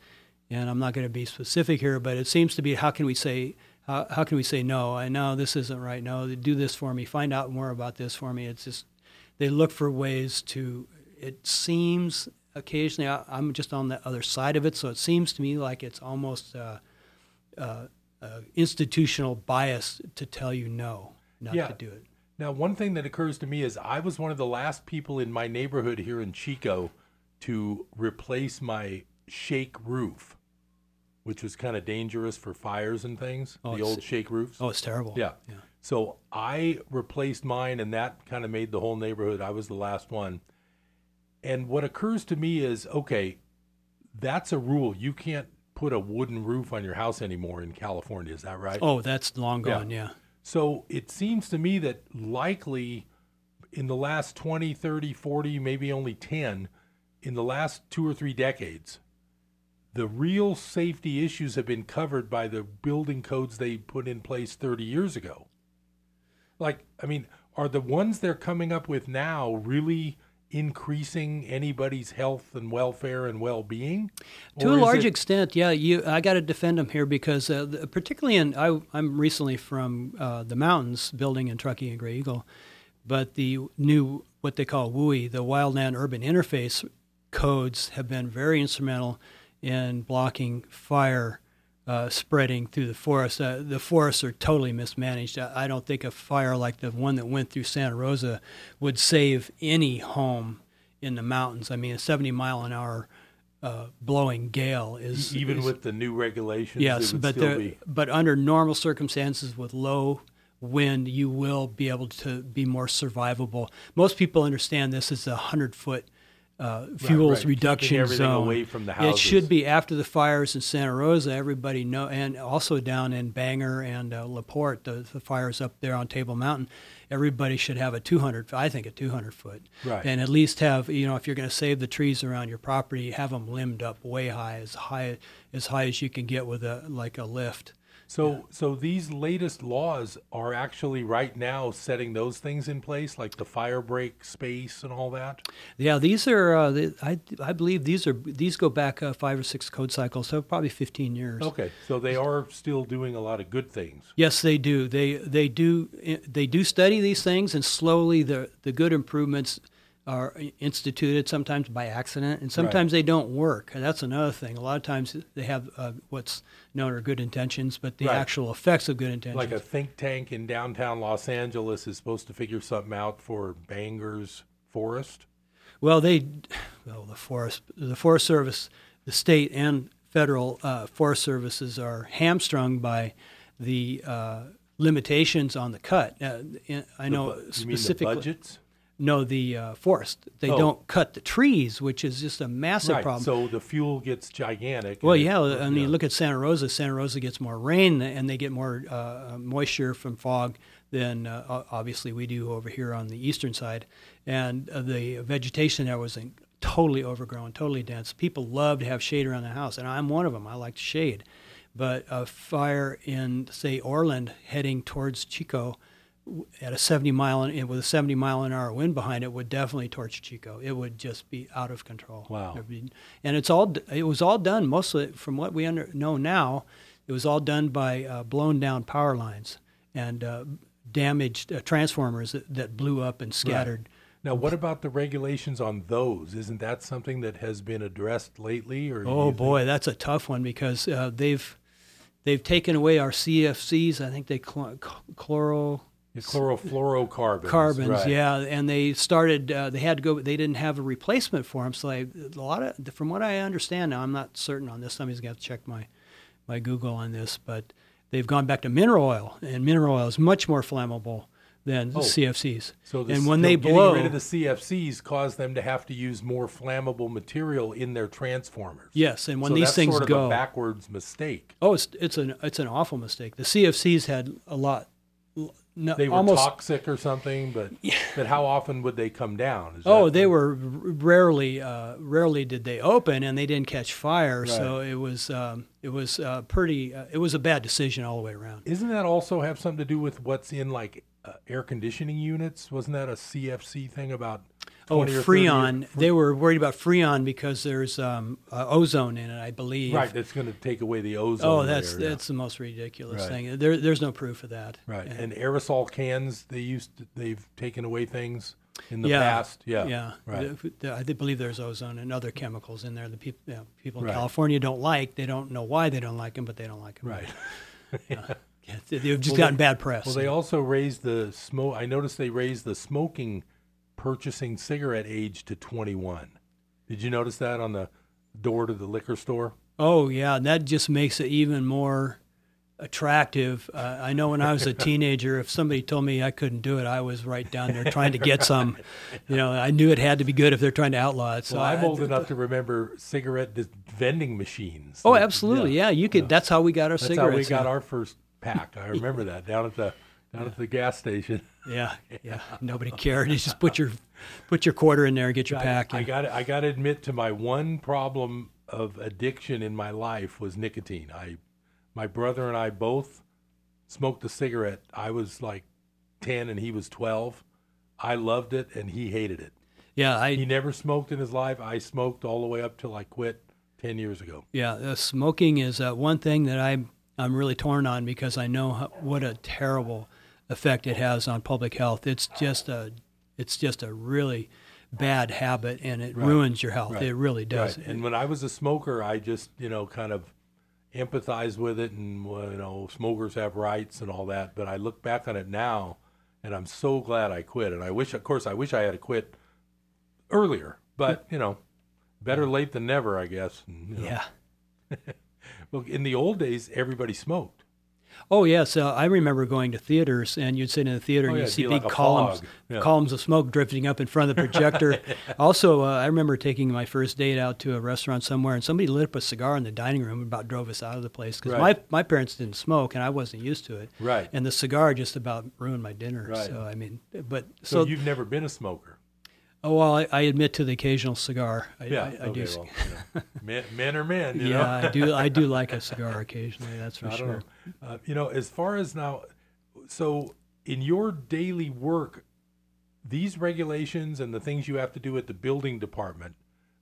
and I'm not going to be specific here, but it seems to be how can we say how, how can we say no? I know this isn't right. No, do this for me. Find out more about this for me. It's just they look for ways to. It seems occasionally I, am just on the other side of it, so it seems to me like it's almost uh, uh, uh, institutional bias to tell you no, not Yeah. to do it. Now, one thing that occurs to me is I was one of the last people in my neighborhood here in Chico to replace my shake roof, which was kind of dangerous for fires and things. Oh, the old shake roofs. Oh, it's terrible. Yeah. Yeah. So I replaced mine, and that kind of made the whole neighborhood. I was the last one. And what occurs to me is okay, that's a rule. You can't put a wooden roof on your house anymore in California. Is that right? Oh, that's long Yeah. gone. Yeah. So it seems to me that likely in the last 20, 30, 40, maybe only 10, in the last two or three decades, the real safety issues have been covered by the building codes they put in place 30 years ago. Like, I mean, are the ones they're coming up with now really increasing anybody's health and welfare and well-being? To a large it- extent, yeah. You, I got to defend them here because, uh, the, particularly in, I, I'm recently from uh, the mountains, building in Truckee and Graeagle, but the new what they call WUI, the Wildland Urban Interface codes, have been very instrumental in blocking fire uh, spreading through the forest. Uh, the forests are totally mismanaged. I, I don't think a fire like the one that went through Santa Rosa would save any home in the mountains. I mean, a 70 mile an hour uh, blowing gale is even is- with the new regulations, yes, but still there, be but under normal circumstances with low wind, you will be able to be more survivable. Most people understand this as a hundred foot. Uh, fuels right. Keeping reduction zone. away from the It should be after the fires in Santa Rosa. Everybody know, and also down in Bangor and uh, Laporte, the, the fires up there on Table Mountain. Everybody should have a 200. I think a 200 foot, Right. and at least have you know if you're going to save the trees around your property, have them limbed up way high, as high as high as you can get with a like a lift. So, so these latest laws are actually right now setting those things in place, like the fire break space and all that. Yeah, these are. Uh, the, I I believe these are these go back uh, five or six code cycles, so probably 15 years. Okay, so they are still doing a lot of good things. Yes, they do. They they do they do study these things, and slowly the the good improvements are instituted. Sometimes by accident, and sometimes they don't work. And that's another thing. A lot of times they have uh, what's known are good intentions, but the Right. actual effects of good intentions. Like a think tank in downtown Los Angeles is supposed to figure something out for Bangor's forest. Well, they, well, the forest, the Forest Service, the state and federal uh, forest services are hamstrung by the uh, limitations on the cut. Uh, I know bu- you mean the specifically. budgets? No, the uh, forest. They Oh. don't cut the trees, which is just a massive right. problem. So the fuel gets gigantic. Well, and it- yeah. I mean, yeah. look at Santa Rosa. Santa Rosa gets more rain and they get more uh, moisture from fog than uh, obviously we do over here on the eastern side. And uh, the vegetation there was in- totally overgrown, totally dense. People love to have shade around the house, and I'm one of them. I like shade. But a fire in, say, Orland heading towards Chico at a 70 mile an, with a 70 mile an hour wind behind it would definitely torch Chico. It would just be out of control. Wow. Be- and it's all it was all done mostly from what we under, know now. It was all done by uh, blown down power lines and uh, damaged uh, transformers that, that blew up and scattered. Now, what about the regulations on those? Isn't that something that has been addressed lately? Or Oh boy, that's a tough one because uh, they've they've taken away our CFCs. I think they cl- chloro think? Chlorofluorocarbons. carbons, right. yeah, and they started. Uh, they had to go. They didn't have a replacement for them, so they, a lot of, from what I understand now, I'm not certain on this. Somebody's going to have to check my my Google on this, but they've gone back to mineral oil, and mineral oil is much more flammable than Oh. CFCs. So the, and when they getting rid of the CFCs caused them to have to use more flammable material in their transformers. yes, and when so these that's things sort of go, a backwards mistake. oh, it's it's an it's an awful mistake. The CFCs had a lot. No, They were almost, toxic or something, but but how often would they come down? Is Oh, they were rarely, uh, rarely did they open, and they didn't catch fire. So it was, um, it was uh, pretty. Uh, it was a bad decision all the way around. Isn't that also have something to do with what's in like uh, air conditioning units? Wasn't that a CFC thing about? Oh, 20 or 30 year- Freon. They were worried about Freon because there's um, uh, ozone in it, I believe. Right, that's going to take away the ozone. Oh, that's layer, yeah. that's the most ridiculous Right. thing. There, there's no proof of that. right. And- And aerosol cans, they used to, they've taken away things in the yeah, past. Yeah, yeah. right. I believe there's ozone and other chemicals in there. The people, you know, people in Right. California don't like. They don't know why they don't like them, but they don't like them. Right. Yeah, they've just Well, gotten they- bad press. Well, they also raised the smoke. I noticed they raised the smoking, purchasing cigarette age to 21. Did you notice that on the door to the liquor store? Oh yeah, and that just makes it even more attractive. Uh, I know when I was a teenager, if somebody told me I couldn't do it, I was right down there trying to get some. You know, I knew it had to be good if they're trying to outlaw it. So well, I'm I, old enough to remember cigarette vending machines. Oh, absolutely. Yeah, you could. That's how we got our That's cigarettes. how we got our first pack. I remember that down at the down at the gas station. Yeah, yeah. Nobody cared. You just put your put your quarter in there and get your I- pack. I, got I got to admit to my one problem of addiction in my life was nicotine. I my brother and I both smoked a cigarette. I was like 10 and he was 12. I loved it and he hated it. yeah, I He never smoked in his life. I smoked all the way up till I quit 10 years ago. Yeah, uh, smoking is uh, one thing that I'm I'm really torn on because I know how, what a terrible effect it has on public health. It's just a it's just a really bad habit and it Right. ruins your health. Right. It really does. Right. And when I was a smoker, I just, you know, kind of empathized with it and, you know, smokers have rights and all that. But I look back on it now and I'm so glad I quit. And I wish, of course, I wish I had quit earlier. But, you know, better late than never, I guess. And, you know. yeah. Well, in the old days, everybody smoked. Oh yes, uh, I remember going to theaters, and you'd sit in the theater Oh, and yeah, you'd see big like columns. Yeah. columns of smoke drifting up in front of the projector. also, uh, I remember taking my first date out to a restaurant somewhere, and somebody lit up a cigar in the dining room and about drove us out of the place because Right. my my parents didn't smoke, and I wasn't used to it. Right. And the cigar just about ruined my dinner. Right. So I mean, but So, so, you've never been a smoker. oh well, I, I admit to the occasional cigar. I, Yeah. I, I okay, do. well, you know, men, men are men, you yeah, know? I do. I do like a cigar occasionally. That's for sure. Uh, you know, as far as now, so in your daily work, these regulations and the things you have to do at the building department,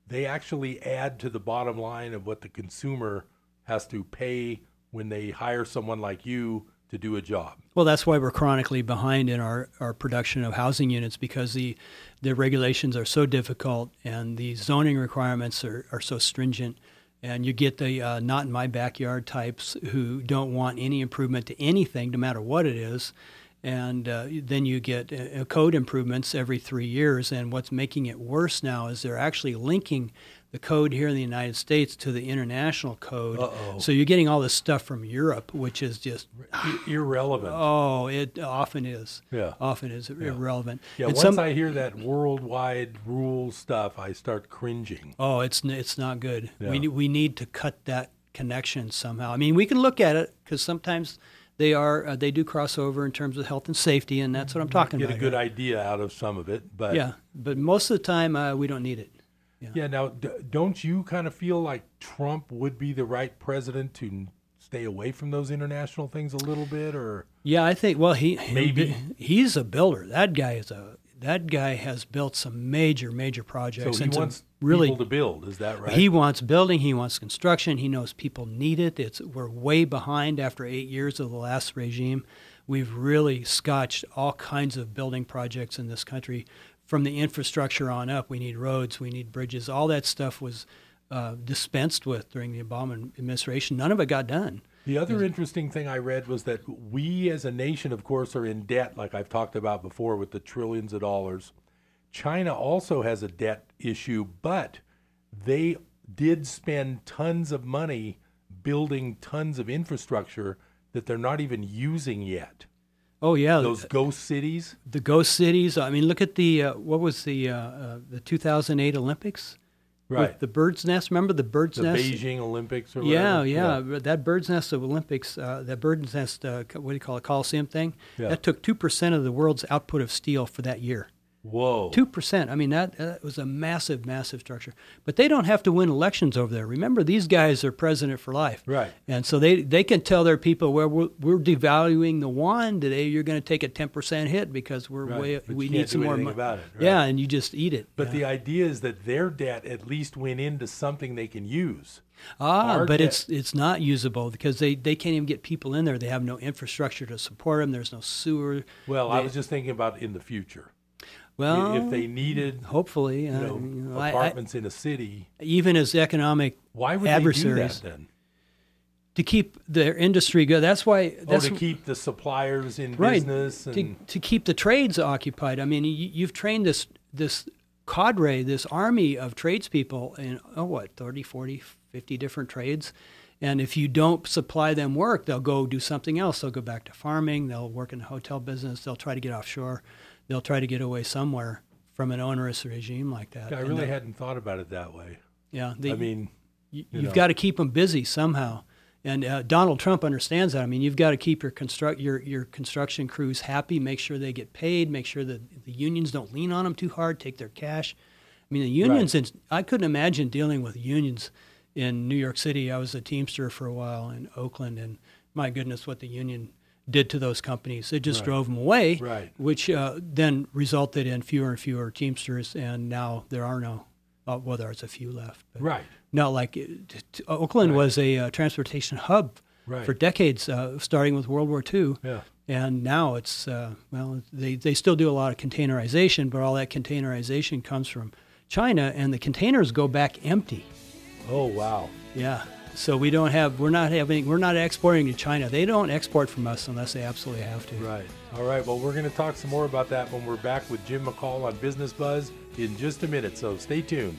they actually add to the bottom line of what the consumer has to pay when they hire someone like you to do a job. Well, that's why we're chronically behind in our, our production of housing units because the the regulations are so difficult and the zoning requirements are, are so stringent. And you get the uh, not in my backyard types who don't want any improvement to anything, no matter what it is. And uh, then you get uh, code improvements every three years. And what's making it worse now is they're actually linking the code here in the United States to the international code. Uh-oh. So you're getting all this stuff from Europe, which is just irrelevant. Oh, it often is. Yeah. Often is irrelevant. yeah, And once some- I hear that worldwide rule stuff, I start cringing. oh, it's it's not good. Yeah. We we need to cut that connection somehow. I mean, we can look at it because sometimes they are uh, they do cross over in terms of health and safety, and that's what I'm talking about. Get a good here. idea out of some of it, but Yeah, but most of the time uh, we don't need it. Yeah. Now, d- don't you kind of feel like Trump would be the right president to stay away from those international things a little bit, or Yeah, I think. Well, he Maybe. he's a builder. That guy is a that guy has built some major major projects. so he wants really people to build? Is that right? He wants building. He wants construction. He knows people need it. It's we're way behind after eight years of the last regime. We've really scotched all kinds of building projects in this country, from the infrastructure on up. We need roads. We need bridges. All that stuff was uh, dispensed with during the Obama administration. None of it got done. The other interesting thing I read was that we as a nation, of course, are in debt, like I've talked about before, with the trillions of dollars. China also has a debt issue, but they did spend tons of money building tons of infrastructure that they're not even using yet. Oh yeah, Those ghost cities. the ghost cities. I mean, look at the uh, what was the uh, uh, the 2008 Olympics Right. with the bird's nest. Remember the bird's nest? The nest? Beijing Olympics or Yeah, whatever. yeah, but That bird's nest of Olympics, uh, that bird's nest, uh, what do you call it, Coliseum thing? Yeah. That took two percent of the world's output of steel for that year. Whoa. Two percent. I mean, that, that was a massive, massive structure. But they don't have to win elections over there. Remember, these guys are president for life. Right. And so they they can tell their people, well, we're, we're devaluing the yuan today. You're going to take a ten percent hit because we're Right, way, but we need some more money. about it, right. Yeah, and you just eat it. But yeah. the idea is that their debt at least went into something they can use. Ah, Our but debt- it's it's not usable because they, they can't even get people in there. They have no infrastructure to support them. There's no sewer. Well, I was just thinking about in the future. Well, if they needed, hopefully, you uh, know, you know, I- I- apartments in a city, even as economic why would adversaries they do that then? to keep their industry good. That's why. Oh, to keep the suppliers in right business to, and to keep the trades occupied. I mean, you, you've trained this this cadre, this army of tradespeople in oh what 30, 40, 50 different trades. And if you don't supply them work, they'll go do something else. They'll go back to farming. They'll work in the hotel business. They'll try to get offshore. They'll try to get away somewhere from an onerous regime like that. Yeah, I And really hadn't thought about it that way. Yeah, the, I mean, you, know. got to keep them busy somehow. And uh, Donald Trump understands that. I mean, you've got to keep your construct your your construction crews happy. Make sure they get paid. Make sure that the unions don't lean on them too hard. Take their cash. I mean, the unions. In, I couldn't imagine dealing with unions in New York City. I was a Teamster for a while in Oakland, and my goodness, what the union did to those companies. It just Right. drove them away, Right. which uh, then resulted in fewer and fewer Teamsters, and now there are no. Uh, well, there's a few left. Right. no, like it- t- t- Oakland was a uh, transportation hub Right. for decades, uh, starting with World War II. Yeah. And now it's, uh, well, they, they still do a lot of containerization, but all that containerization comes from China, and the containers go back empty. Oh wow. Yeah. So we don't have, we're not having, we're not exporting to China. They don't export from us unless they absolutely have to. Right. All right. Well, we're going to talk some more about that when we're back with Jim McCall on Business Buzz in just a minute. So stay tuned.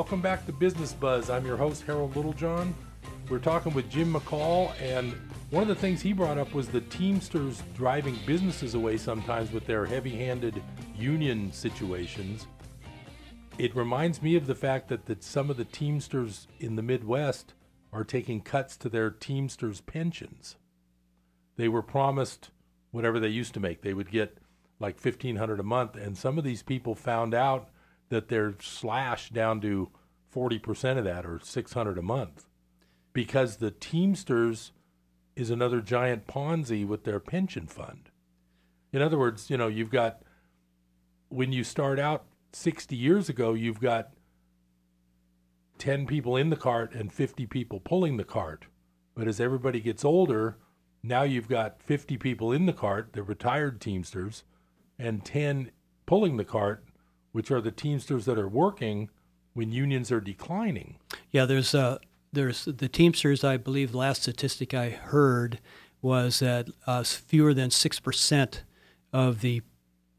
Welcome back to Business Buzz. I'm your host, Harold Littlejohn. We're talking with Jim McCall, and one of the things he brought up was the Teamsters driving businesses away sometimes with their heavy handed union situations. It reminds me of the fact that, that some of the Teamsters in the Midwest are taking cuts to their Teamsters pensions. They were promised whatever they used to make. They would get like fifteen hundred a month, and some of these people found out that they're slashed down to 40% of that or 600 a month because the Teamsters is another giant Ponzi with their pension fund. In other words, you know, you've got when you start out 60 years ago, you've got 10 people in the cart and 50 people pulling the cart. But as everybody gets older, now you've got 50 people in the cart, the retired Teamsters, and 10 pulling the cart, which are the Teamsters that are working when unions are declining. Yeah, there's uh, there's the Teamsters. I believe the last statistic I heard was that uh, fewer than six percent of the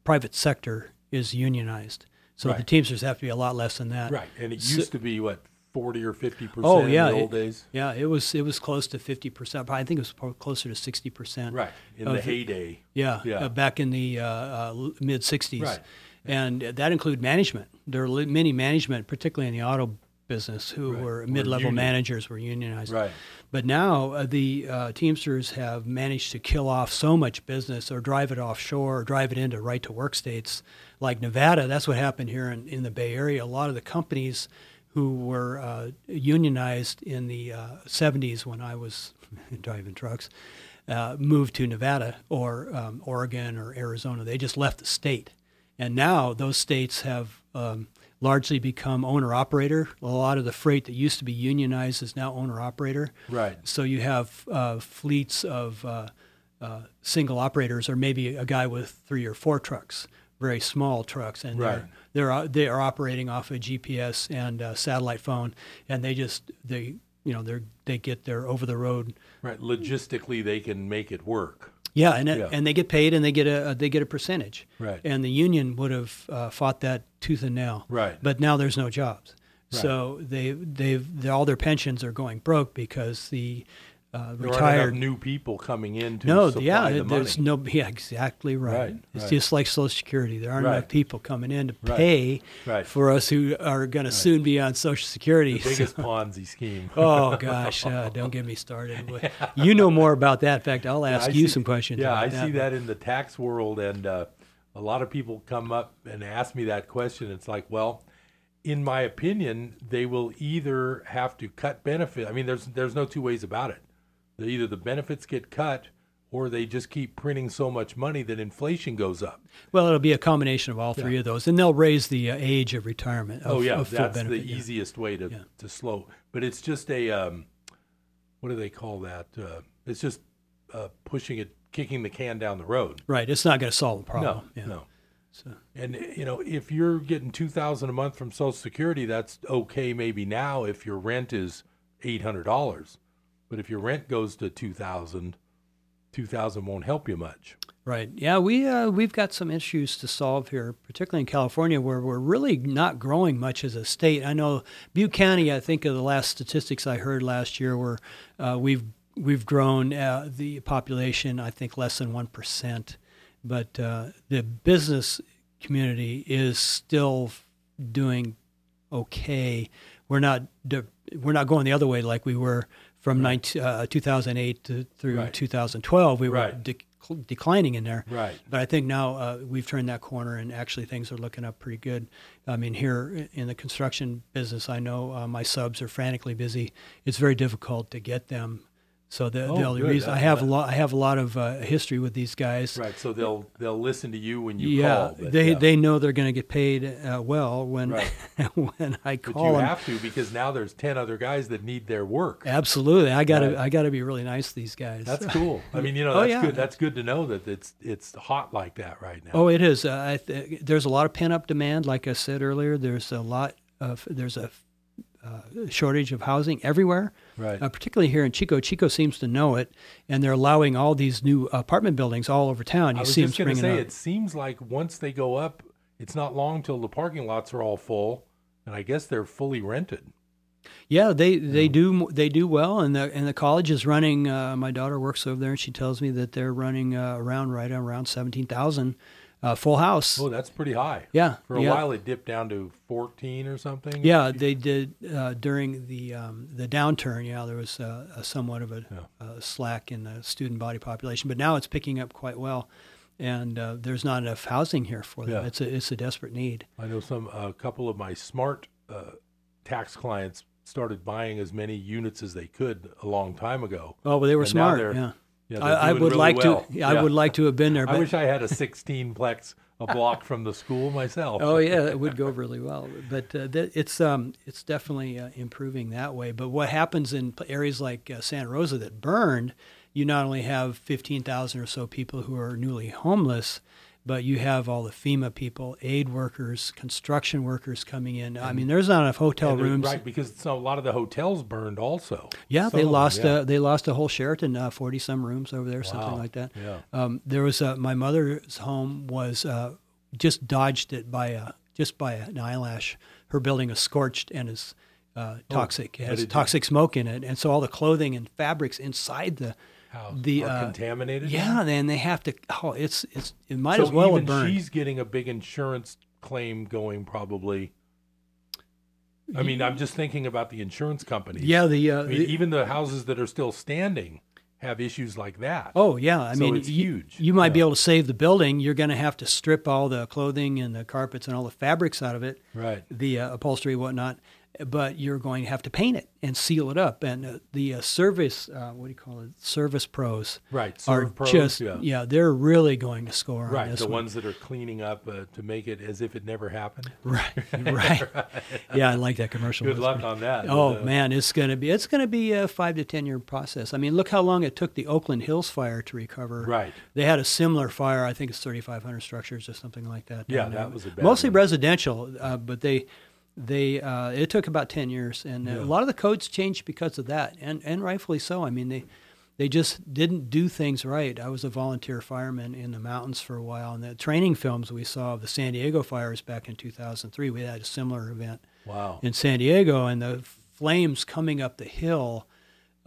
private sector is unionized. So Right. the Teamsters have to be a lot less than that. Right. And it So- used to be what 40 or 50 percent Oh yeah, in the old it- days. Yeah, it was it was close to fifty percent. I think it was closer to sixty percent. Right, in the heyday. Yeah, Yeah. Uh, back in the uh, uh, mid '60s. Right. And that included management. There are many management, particularly in the auto business, who Right. were mid-level managers were unionized. Right. But now uh, the uh, Teamsters have managed to kill off so much business or drive it offshore or drive it into right to work states like Nevada. That's what happened here in, in the Bay Area. A lot of the companies who were uh, unionized in the uh, 70s when I was driving trucks uh, moved to Nevada or um, Oregon or Arizona. They just left the state. And now those states have um, largely become owner operator. A lot of the freight that used to be unionized is now owner operator. Right. So you have uh, fleets of uh, uh, single operators, or maybe a guy with three or four trucks, very small trucks, and Right. they're they're uh, they are operating off a GPS and uh, satellite phone, and they just they you know they they get their over the road. Right. Logistically, they can make it work. Yeah, and it, Yeah. and they get paid, and they get a they get a percentage. Right. And the union would have uh, fought that tooth and nail. Right. But now there's no jobs, Right. so they they've they, all their pensions are going broke because the uh, retired enough new people coming in to no, supply yeah, the there's money. no, yeah, exactly right. Right, It's right. just like Social Security. There aren't enough people coming in to Right, pay right. for us who are going to soon be on Social Security. the biggest Ponzi scheme. oh gosh, uh, don't get me started. With- You know more about that. In fact, I'll ask I you see- some questions. Yeah, I that. see that in the tax world, and uh, a lot of people come up and ask me that question. It's like, well, in my opinion, they will either have to cut benefit. I mean, there's there's no two ways about it. Either the benefits get cut, or they just keep printing so much money that inflation goes up. Well, it'll be a combination of all three of those, and they'll raise the uh, age of retirement. Of, oh yeah, that's benefit, the yeah. easiest way to Yeah. to slow. But it's just a um, what do they call that? Uh, it's just uh, pushing it, kicking the can down the road. Right, it's not going to solve the problem. No, yeah. no. So. And you know, if you're getting two thousand a month from Social Security, that's okay maybe now if your rent is eight hundred dollars. But if your rent goes to two thousand, two thousand won't help you much. Right. Yeah, we uh, we've got some issues to solve here, particularly in California, where we're really not growing much as a state. I know Butte County. I think of the last statistics I heard last year, where uh, we've we've grown uh, the population. I think less than one percent, but uh, the business community is still doing okay. We're not we're not going the other way like we were from 19, uh, 2008 to, through Right. 2012. We were Right. dec- declining in there. Right. But I think now uh, we've turned that corner, and actually things are looking up pretty good. I mean, here in the construction business, I know uh, my subs are frantically busy. It's very difficult to get them. So the, Oh, the only good. reason I have a lot, I have a lot of uh, history with these guys. Right. So they'll they'll listen to you when you yeah, call. but, they yeah. they know they're going to get paid uh, well when Right. when I But call you them. have to because now there's ten other guys that need their work. Absolutely, I gotta Right. I gotta be really nice to these guys. That's cool. I mean, you know, Oh, that's yeah. good. That's good to know that it's it's hot like that right now. Oh, it is. Uh, I th- there's a lot of pent up demand. Like I said earlier, there's a lot of there's a uh, shortage of housing everywhere. Right. Uh, particularly here in Chico. Chico seems to know it, and they're allowing all these new apartment buildings all over town. You I was see just them going to say, up. it seems like once they go up, it's not long till the parking lots are all full, and I guess they're fully rented. Yeah, they they do they do well, and the and the college is running. Uh, my daughter works over there, and she tells me that they're running uh, around right around seventeen thousand, uh, full house. Oh, that's pretty high. Yeah, For a yeah. while, it dipped down to 14 or something. Yeah, they did uh, during the um, the downturn. Yeah, there was uh, a somewhat of a, a slack in the student body population, but now it's picking up quite well, and uh, there's not enough housing here for them. Yeah. It's a it's a desperate need. I know some a couple of my smart uh, tax clients started buying as many units as they could a long time ago. Oh, well, they were And now smart. they're- Yeah. Yeah, I, I would really like well. to. I would like to have been there. I wish I had a 16 plex a block from the school myself. oh yeah, it would go really well. But uh, th- it's um, it's definitely uh, improving that way. But what happens in areas like uh, Santa Rosa that burned, you not only have fifteen thousand or so people who are newly homeless, but you have all the FEMA people, aid workers, construction workers coming in. I mean, there's not enough hotel rooms. right? Because so a lot of the hotels burned also. Yeah, Some they of them, lost yeah. Uh, they lost a whole Sheraton, forty some rooms over there, something like that. Yeah. Um, there was uh, my mother's home was uh, just dodged it by a just by an eyelash. Her building is scorched and is uh, toxic. it has toxic smoke in it, and so all the clothing and fabrics inside the How, the are uh, contaminated. Yeah, then they have to. Oh, it's it's it might so as well even have burned. she's getting a big insurance claim going probably. I mean, I'm just thinking about the insurance companies. Yeah, the, uh, I mean, the- even the houses that are still standing have issues like that. Oh yeah, I So mean it's you, huge. You might be able to save the building. You're going to have to strip all the clothing and the carpets and all the fabrics out of it, Right. The uh, upholstery, whatnot. But you're going to have to paint it and seal it up. And uh, the uh, service, uh, what do you call it? Service pros, Right, Are pros, just yeah. they're really going to score on Right, this the one. ones that are cleaning up uh, to make it as if it never happened. Right, right. Yeah, I like that commercial. Good luck on that. Oh Uh, man, it's gonna be it's gonna be a five to ten year process. I mean, look how long it took the Oakland Hills fire to recover. Right. They had a similar fire. I think it's thirty five hundred structures or something like that. Yeah, that was a bad mostly one. residential, uh, but they they uh, it took about ten years, and Yeah. a lot of the codes changed because of that, and and rightfully so. I mean they. They just didn't do things right. I was a volunteer fireman in the mountains for a while, and the training films we saw of the San Diego fires back in 2003, we had a similar event Wow. in San Diego, and the flames coming up the hill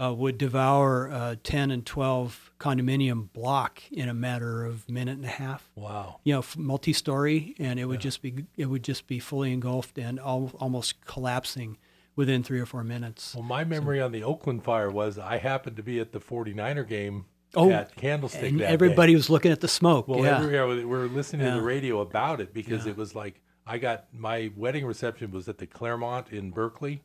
uh, would devour a 10 and 12 condominium block in a matter of minute and a half. Wow. You know, multi-story, and it would just be it would just be fully engulfed and al- almost collapsing within three or four minutes. Well, my memory on the Oakland fire was I happened to be at the 49er game Oh, at Candlestick and that everybody day. was looking at the smoke. Well, yeah. we were listening to the radio about it because Yeah. it was like I got my wedding reception was at the Claremont in Berkeley,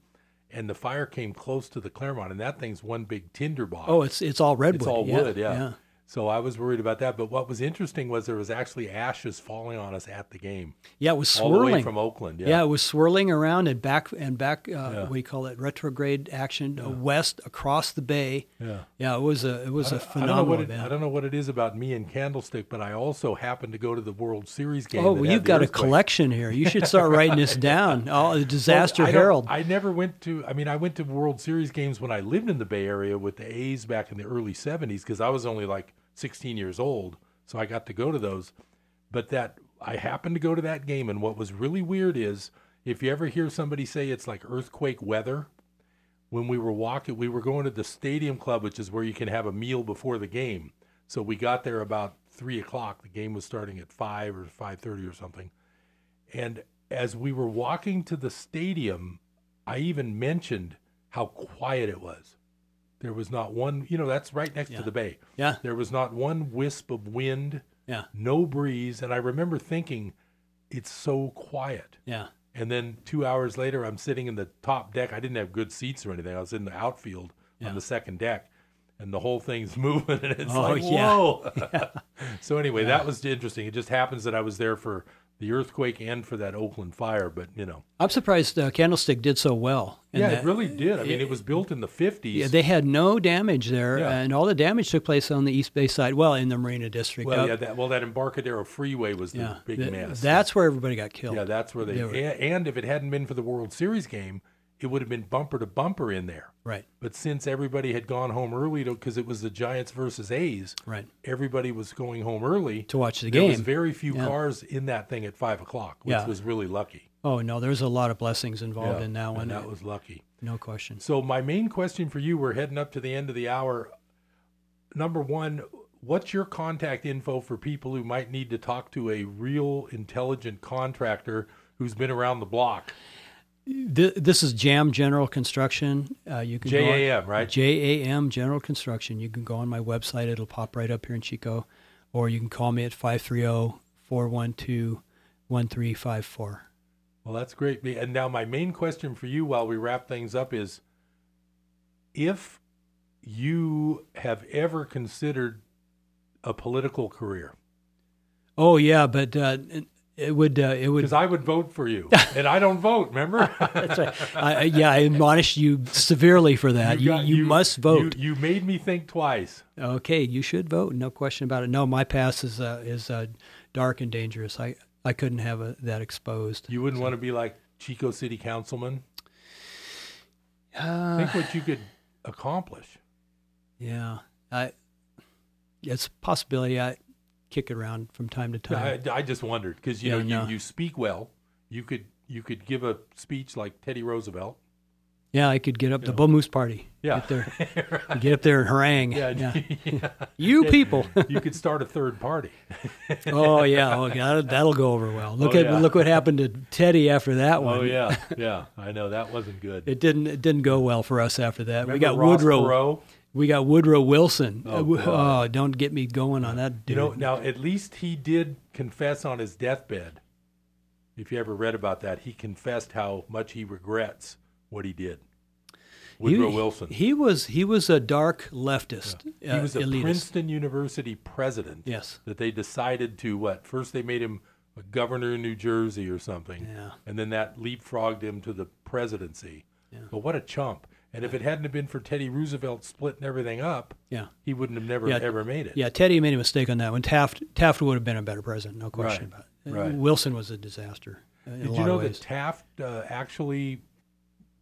and the fire came close to the Claremont, and that thing's one big tinder box. oh, it's it's all redwood. It's all yeah, wood, yeah. yeah. So I was worried about that. But what was interesting was there was actually ashes falling on us at the game. Yeah, it was swirling from Oakland. Yeah. it was swirling around and back and back. Uh, Yeah. You call it? Retrograde action uh, west across the bay. Yeah. yeah. It was a it was I a don't- I don't know phenomenal what it, event. I don't know what it is about me and Candlestick, but I also happened to go to the World Series game. Oh, well, you've got a collection here. You should start writing this down. Oh, the Disaster Well, I Harold. I never went to. I mean, I went to World Series games when I lived in the Bay Area with the A's back in the early '70s because I was only like 16 years old, so I got to go to those. But that I happened to go to that game, and what was really weird is if you ever hear somebody say it's like earthquake weather. When we were walking, we were going to the Stadium Club, which is where you can have a meal before the game. So we got there about three o'clock. The game was starting at five or five thirty or something. And as we were walking to the stadium, I even mentioned how quiet it was. There was not one, you know, that's right next Yeah. to the bay. Yeah. There was not one wisp of wind, Yeah. no breeze. And I remember thinking, it's so quiet. Yeah. And then two hours later, I'm sitting in the top deck. I didn't have good seats or anything. I was in the outfield Yeah. on the second deck, and the whole thing's moving, and it's Oh, like, yeah. whoa. so anyway, Yeah. that was interesting. It just happens that I was there for the earthquake and for that Oakland fire, but you know, I'm surprised uh, Candlestick did so well. yeah, that- it really did. I mean, it was built in the 50s. Yeah, they had no damage there, Yeah. and all the damage took place on the East Bay side. Well, in the Marina District. well, Up- yeah, that, well, that Embarcadero Freeway was the yeah. big Th- mess. That's where everybody got killed. Yeah, that's where they. They were- and, and if it hadn't been for the World Series game, it would have been bumper to bumper in there. Right. But since everybody had gone home early because it was the Giants versus A's, Right. Everybody was going home early To watch the there was game. very few Yeah. cars in that thing at five o'clock, which Yeah. was really lucky. Oh no, there's a lot of blessings involved Yeah, in that and one. that was lucky. No question. So my main question for you, we're heading up to the end of the hour. Number one, what's your contact info for people who might need to talk to a real intelligent contractor who's been around the block? Th- This is Jam General Construction. Uh, you can JAM, right? JAM General Construction. You can go on my website. It'll pop right up here in Chico, or you can call me at oh, 530-412-1354. Well, that's great. And now my main question for you while we wrap things up is if you have ever considered a political career. Oh yeah, but uh, it would uh, it would because I would vote for you, and I don't vote. Remember? That's right. I, yeah, I admonish you severely for that. You, got- you, must vote. You, you made me think twice. Okay, you should vote. No question about it. No, my past is uh, is uh, dark and dangerous. I I couldn't have a, that exposed. You wouldn't want to be like Chico City Councilman. Uh, think what you could accomplish. Yeah, I. It's a possibility. I kick it around from time to I, time. I just wondered because you Yeah, know you, no. you speak well. You could you could give a speech like Teddy Roosevelt. yeah, I could get up the Yeah. Bull Moose Party. Yeah. get there, get up there and harangue. Yeah, Yeah. yeah. you people. you could start a third party. oh yeah, oh, that'll, that'll go over well. Look Oh, at yeah. look what happened to Teddy after that oh, one. Oh yeah, yeah. I know that wasn't good. It didn't it didn't go well for us after that. we got Ross Woodrow. Perot? We got Woodrow Wilson. Oh, Uh, oh, don't get me going on that dude. You know, now at least he did confess on his deathbed. If you ever read about that, he confessed how much he regrets what he did. Woodrow he, Wilson. He was he was a dark leftist. he uh, was a elitist. Princeton University president. Yes. That they decided to what? First they made him a governor in New Jersey or something. Yeah. And then that leapfrogged him to the presidency. Yeah. But what a chump. And if it hadn't have been for Teddy Roosevelt splitting everything up, Yeah. he wouldn't have never Yeah, ever made it. Yeah, Teddy made a mistake on that one. Taft Taft would have been a better president, no question Right, about it. Right. Wilson was a disaster. Did you know that. Taft uh, actually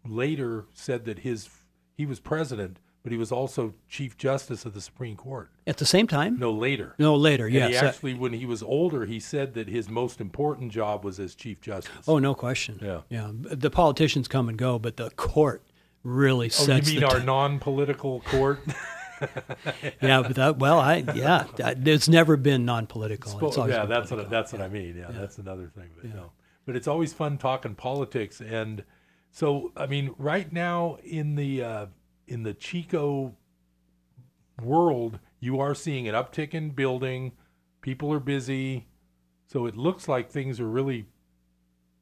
later said that his he was president, but he was also chief justice of the Supreme Court? At the same time? No, later. No, later. And yes. he actually, when he was older, he said that his most important job was as chief justice. oh, no question. Yeah. Yeah. The politicians come and go, but the court really Oh, sets you mean our t- non-political court? yeah, but that, well, I yeah, that- it's never been non-political. Spo- It's always yeah, been that's what political. that's what I mean. Yeah, that's another thing. But no, but it's always fun talking politics, and so I mean, right now in the uh, in the Chico world, you are seeing an uptick in building. People are busy, so it looks like things are really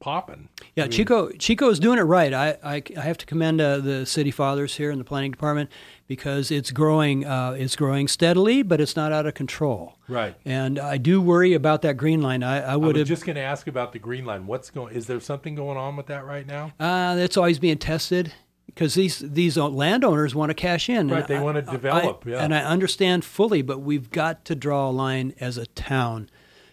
popping. Yeah, I mean, Chico Chico is doing it right. I, I, I have to commend uh, the city fathers here in the planning department because it's growing uh, it's growing steadily, but it's not out of control. Right. And I do worry about that green line. I, I I would was have. just going to ask about the green line. What's going? Is there something going on with that right now? Uh, that's always being tested because these these landowners want to cash in. Right, they I- wanna develop, I- yeah. And I understand fully, but we've got to draw a line as a town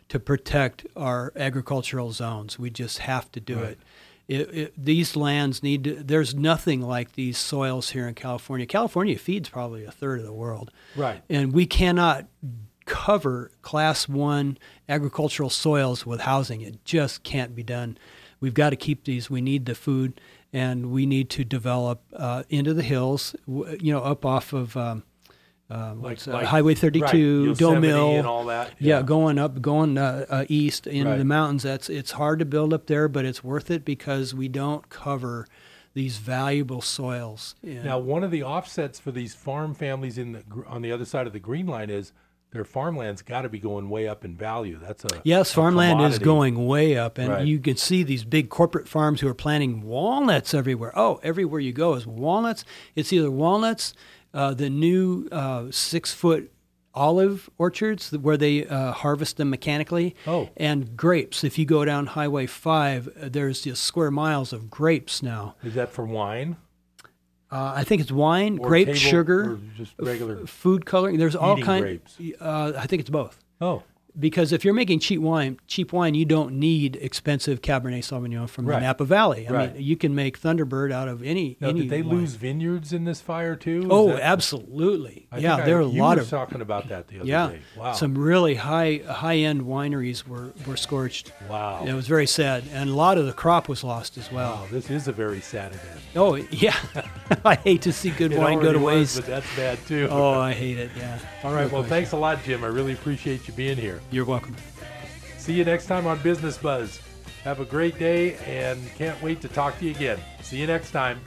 to protect our agricultural zones. We just have to do Right. it. It, it. These lands need. To, there's nothing like these soils here in California. California feeds probably a third of the world. Right. And we cannot cover class one agricultural soils with housing. It just can't be done. We've got to keep these. We need the food, and we need to develop uh, into the hills. You know, up off of um, um, Like- what's, uh, like- Highway 32, Doe Yosemite Mill, and all that, Yeah, yeah. going up, going uh, uh, east into Right. the mountains. That's it's hard to build up there, but it's worth it because we don't cover these valuable soils. And- Now, one of the offsets for these farm families in the on the other side of the green line is their farmland's got to be going way up in value. That's a Yes, a farmland is going way up, and Right. you can see these big corporate farms who are planting walnuts everywhere. Oh, everywhere you go is walnuts. It's either walnuts, uh, the new uh, six foot olive orchards where they uh, harvest them mechanically, Oh. and grapes. If you go down Highway 5, uh, there's just square miles of grapes now. Is that for wine? Uh, I think it's wine, Or grape table- sugar, or just regular f- food coloring. There's all kinds. grapes? Uh, I think it's both. Oh, Because if you're making cheap wine, cheap wine, you don't need expensive Cabernet Sauvignon from Right. the Napa Valley. I Right. mean, you can make Thunderbird out of any. now any did they wine. lose vineyards in this fire too? Is Oh, that- absolutely. I yeah, there I, are a lot were of talking about that the other yeah. day. Wow. Some really high high end wineries were were scorched. Wow. It was very sad, and a lot of the crop was lost as well. Wow, this is a very sad event. Oh yeah, I hate to see good It wine go to was, waste. but that's bad too. Oh, I hate it. Yeah. All right. Well, thanks a lot, Jim. I really appreciate you being here. You're welcome. See you next time on Business Buzz. Have a great day and can't wait to talk to you again. See you next time.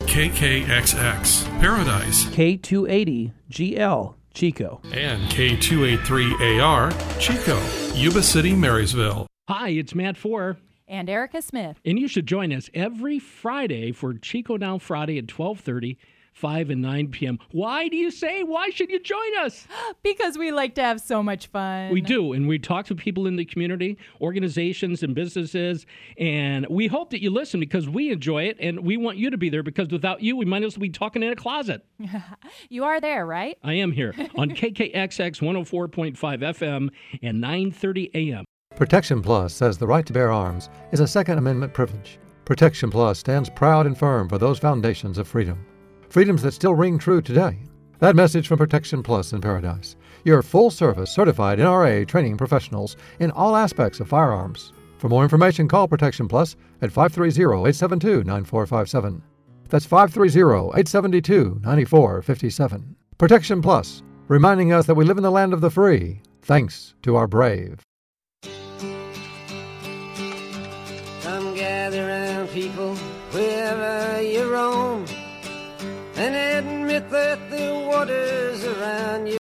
KKXX Paradise. K280 GL Chico. And K283AR, Chico, Yuba City, Marysville. Hi, it's Matt Four. And Erica Smith. And you should join us every Friday for Chico Down Friday at 1230 5 and 9 p.m. Why do you say? Why should you join us? Because we like to have so much fun. We do. And we talk to people in the community, organizations, and businesses. And we hope that you listen because we enjoy it and we want you to be there because without you, we might as well be talking in a closet. you are there, right? I am here on KKXX 104.5 FM and 930 AM. Protection Plus says the right to bear arms is a Second Amendment privilege. Protection Plus stands proud and firm for those foundations of freedom freedoms that still ring true today. That message from Protection Plus in Paradise. Your full service certified NRA training professionals in all aspects of firearms. For more information, call Protection Plus at 530 872 9457. That's 530 872 9457. Protection Plus, reminding us that we live in the land of the free, thanks to our brave. And admit that the waters around you